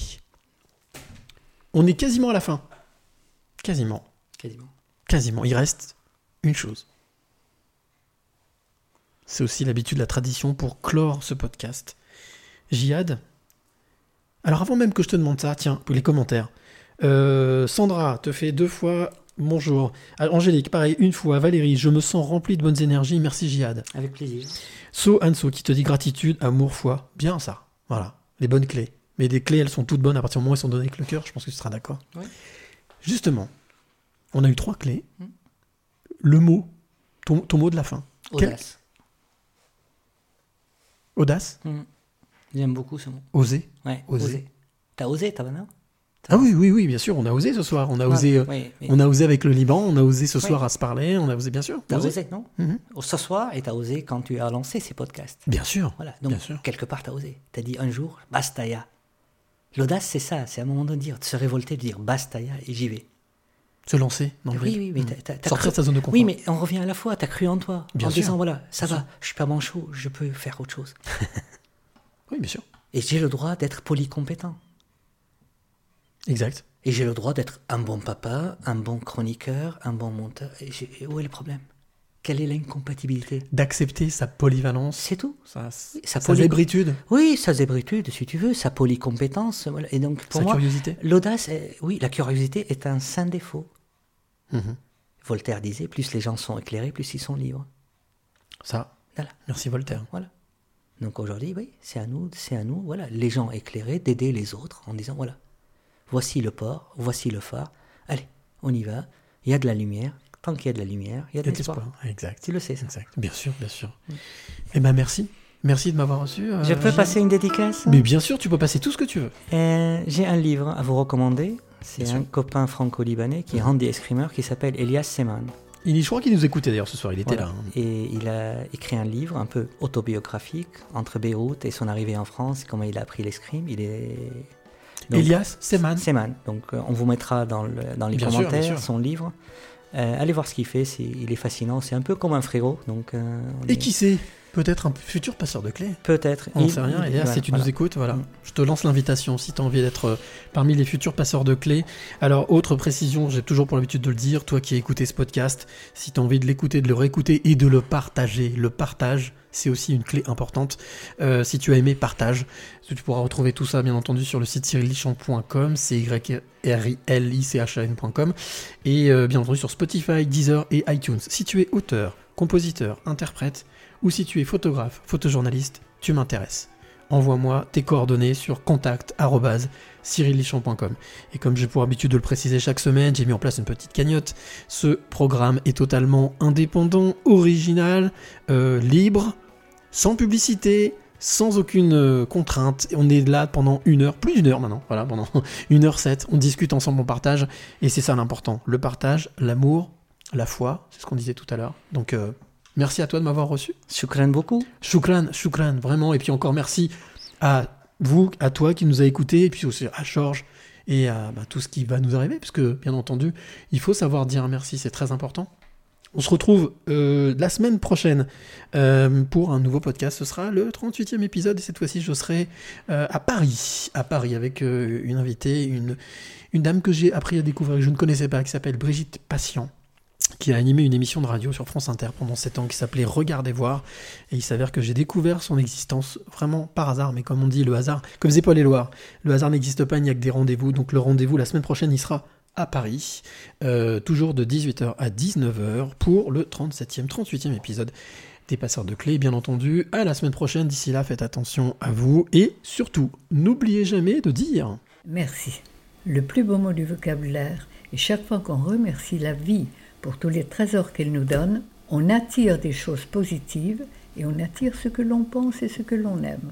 On est quasiment à la fin. Quasiment. Quasiment. Quasiment. Il reste une chose. C'est aussi l'habitude, la tradition pour clore ce podcast. Jihad. Alors avant même que je te demande ça, tiens, pour les commentaires. Euh, Sandra te fait deux fois bonjour. Ah, Angélique, pareil, une fois. Valérie, je me sens rempli de bonnes énergies. Merci Jihad. Avec plaisir. So Anso qui te dit gratitude, amour, foi. Bien ça. Voilà. Les bonnes clés. Mais des clés, elles sont toutes bonnes à partir du moment où elles sont données avec le cœur. Je pense que tu seras d'accord. Oui. Justement, on a eu trois clés. Mm. Le mot ton, ton mot de la fin. Quel- Audace. Audace? Mm. J'aime beaucoup ce mot. Oser Ouais, Oser. oser. T'as osé, t'as non Ah oui, oui, oui, bien sûr, on a osé ce soir. On a osé, euh, oui, on a osé avec le Liban, on a osé ce Oui. soir à se parler, on a osé, bien sûr. T'as osé. osé, non? Mhm. Ce soir, et t'as osé quand tu as lancé ces podcasts. Bien sûr. Voilà, donc Bien sûr. quelque part, t'as osé. T'as dit un jour, bastaya. L'audace, c'est ça, c'est à un moment de dire, de se révolter, de dire bastaya et j'y vais. Se lancer dans le Oui, oui, mais t'as- t'as Sortir cru- de sa zone de confort. Oui, mais on revient à la fois, t'as cru en toi. Bien en sûr. disant, voilà, ça Bien va, je suis pas manchot, je peux faire autre chose. Oui, bien sûr. Et j'ai le droit d'être polycompétent. Exact. Et j'ai le droit d'être un bon papa, un bon chroniqueur, un bon monteur. Et j'ai- et où est le problème? Quelle est l'incompatibilité? D'accepter sa polyvalence. C'est tout. Sa, sa sa poly- zébritude. Oui, sa zébritude, si tu veux, sa polycompétence. Voilà. Et donc, pour Sa moi, curiosité. l'audace, est- oui, la curiosité est un saint défaut. Mhm. Voltaire disait plus les gens sont éclairés, plus ils sont libres. Ça. Voilà. Merci Voltaire. Voilà. Donc aujourd'hui, oui, c'est à nous, c'est à nous, voilà, les gens éclairés, d'aider les autres en disant voilà, voici le port, voici le phare, allez, on y va, il y a de la lumière, tant qu'il y a de la lumière, il y a de l'espoir. Exact. Tu le sais, ça. Exact. Bien sûr, bien sûr. Eh ben merci. Merci de m'avoir reçu. euh, Je peux Gilles. passer une dédicace? Mais bien sûr, tu peux passer tout ce que tu veux. Euh, J'ai un livre à vous recommander. C'est un copain franco-libanais qui est handy escrimeur qui s'appelle Elias Seman. Il, je crois qu'il nous écoutait d'ailleurs ce soir, il était Voilà. là. hein. Et il a écrit un livre un peu autobiographique entre Beyrouth et son arrivée en France, comment il a appris l'escrime. Il est. Elias Seman. Seman. Donc euh, on vous mettra dans, le- dans les Bien commentaires sûr. son livre. Euh, allez voir ce qu'il fait, c'est- il est fascinant. C'est un peu comme un frérot. Donc, euh, Et est- qui sait Peut-être un futur passeur de clés. Peut-être. On n'en Il- sait rien. Elias, voilà, si tu voilà. nous écoutes, voilà. Mm. Je te lance l'invitation si tu as envie d'être euh, parmi les futurs passeurs de clés. Alors, autre précision, j'ai toujours pour l'habitude de le dire, toi qui as écouté ce podcast, si tu as envie de l'écouter, de le réécouter et de le partager, le partage, c'est aussi une clé importante. Euh, si tu as aimé, partage. Tu pourras retrouver tout ça, bien entendu, sur le site cyrillichamp.com, c'est y r i l i c h a n.com, et euh, bien entendu sur Spotify, Deezer et iTunes. Si tu es auteur, compositeur, interprète, ou si tu es photographe, photojournaliste, tu m'intéresses. Envoie-moi tes coordonnées sur contact@cyrillichamp.com. Et comme j'ai pour habitude de le préciser chaque semaine, j'ai mis en place une petite cagnotte. Ce programme est totalement indépendant, original, euh, libre, sans publicité, sans aucune euh, contrainte. On est là pendant une heure, plus d'une heure maintenant, voilà, pendant une heure sept. On discute ensemble, on partage, et c'est ça l'important. Le partage, l'amour, la foi, c'est ce qu'on disait tout à l'heure. Donc, euh, merci à toi de m'avoir reçu. Shukran beaucoup. Shukran, shukran, vraiment. Et puis encore merci à vous, à toi qui nous a écoutés, et puis aussi à Georges et à bah, tout ce qui va nous arriver, parce que bien entendu, il faut savoir dire merci, c'est très important. On se retrouve euh, la semaine prochaine euh, pour un nouveau podcast. Ce sera le 38e épisode et cette fois-ci, je serai euh, à Paris, à Paris avec une invitée, une, une dame que j'ai appris à découvrir que je ne connaissais pas, qui s'appelle Brigitte Patient qui a animé une émission de radio sur France Inter pendant 7 ans qui s'appelait Regardez voir. Et il s'avère que j'ai découvert son existence vraiment par hasard, mais comme on dit, le hasard, comme faisait Paul Éluard, le hasard n'existe pas, il n'y a que des rendez-vous. Donc le rendez-vous la semaine prochaine, il sera à Paris, euh, toujours de 18h à 19h pour le 37e, 38e épisode des passeurs de clés, bien entendu. À la semaine prochaine, d'ici là, faites attention à vous et surtout, n'oubliez jamais de dire Merci. Le plus beau mot du vocabulaire. Et chaque fois qu'on remercie la vie pour tous les trésors qu'elle nous donne, on attire des choses positives et on attire ce que l'on pense et ce que l'on aime.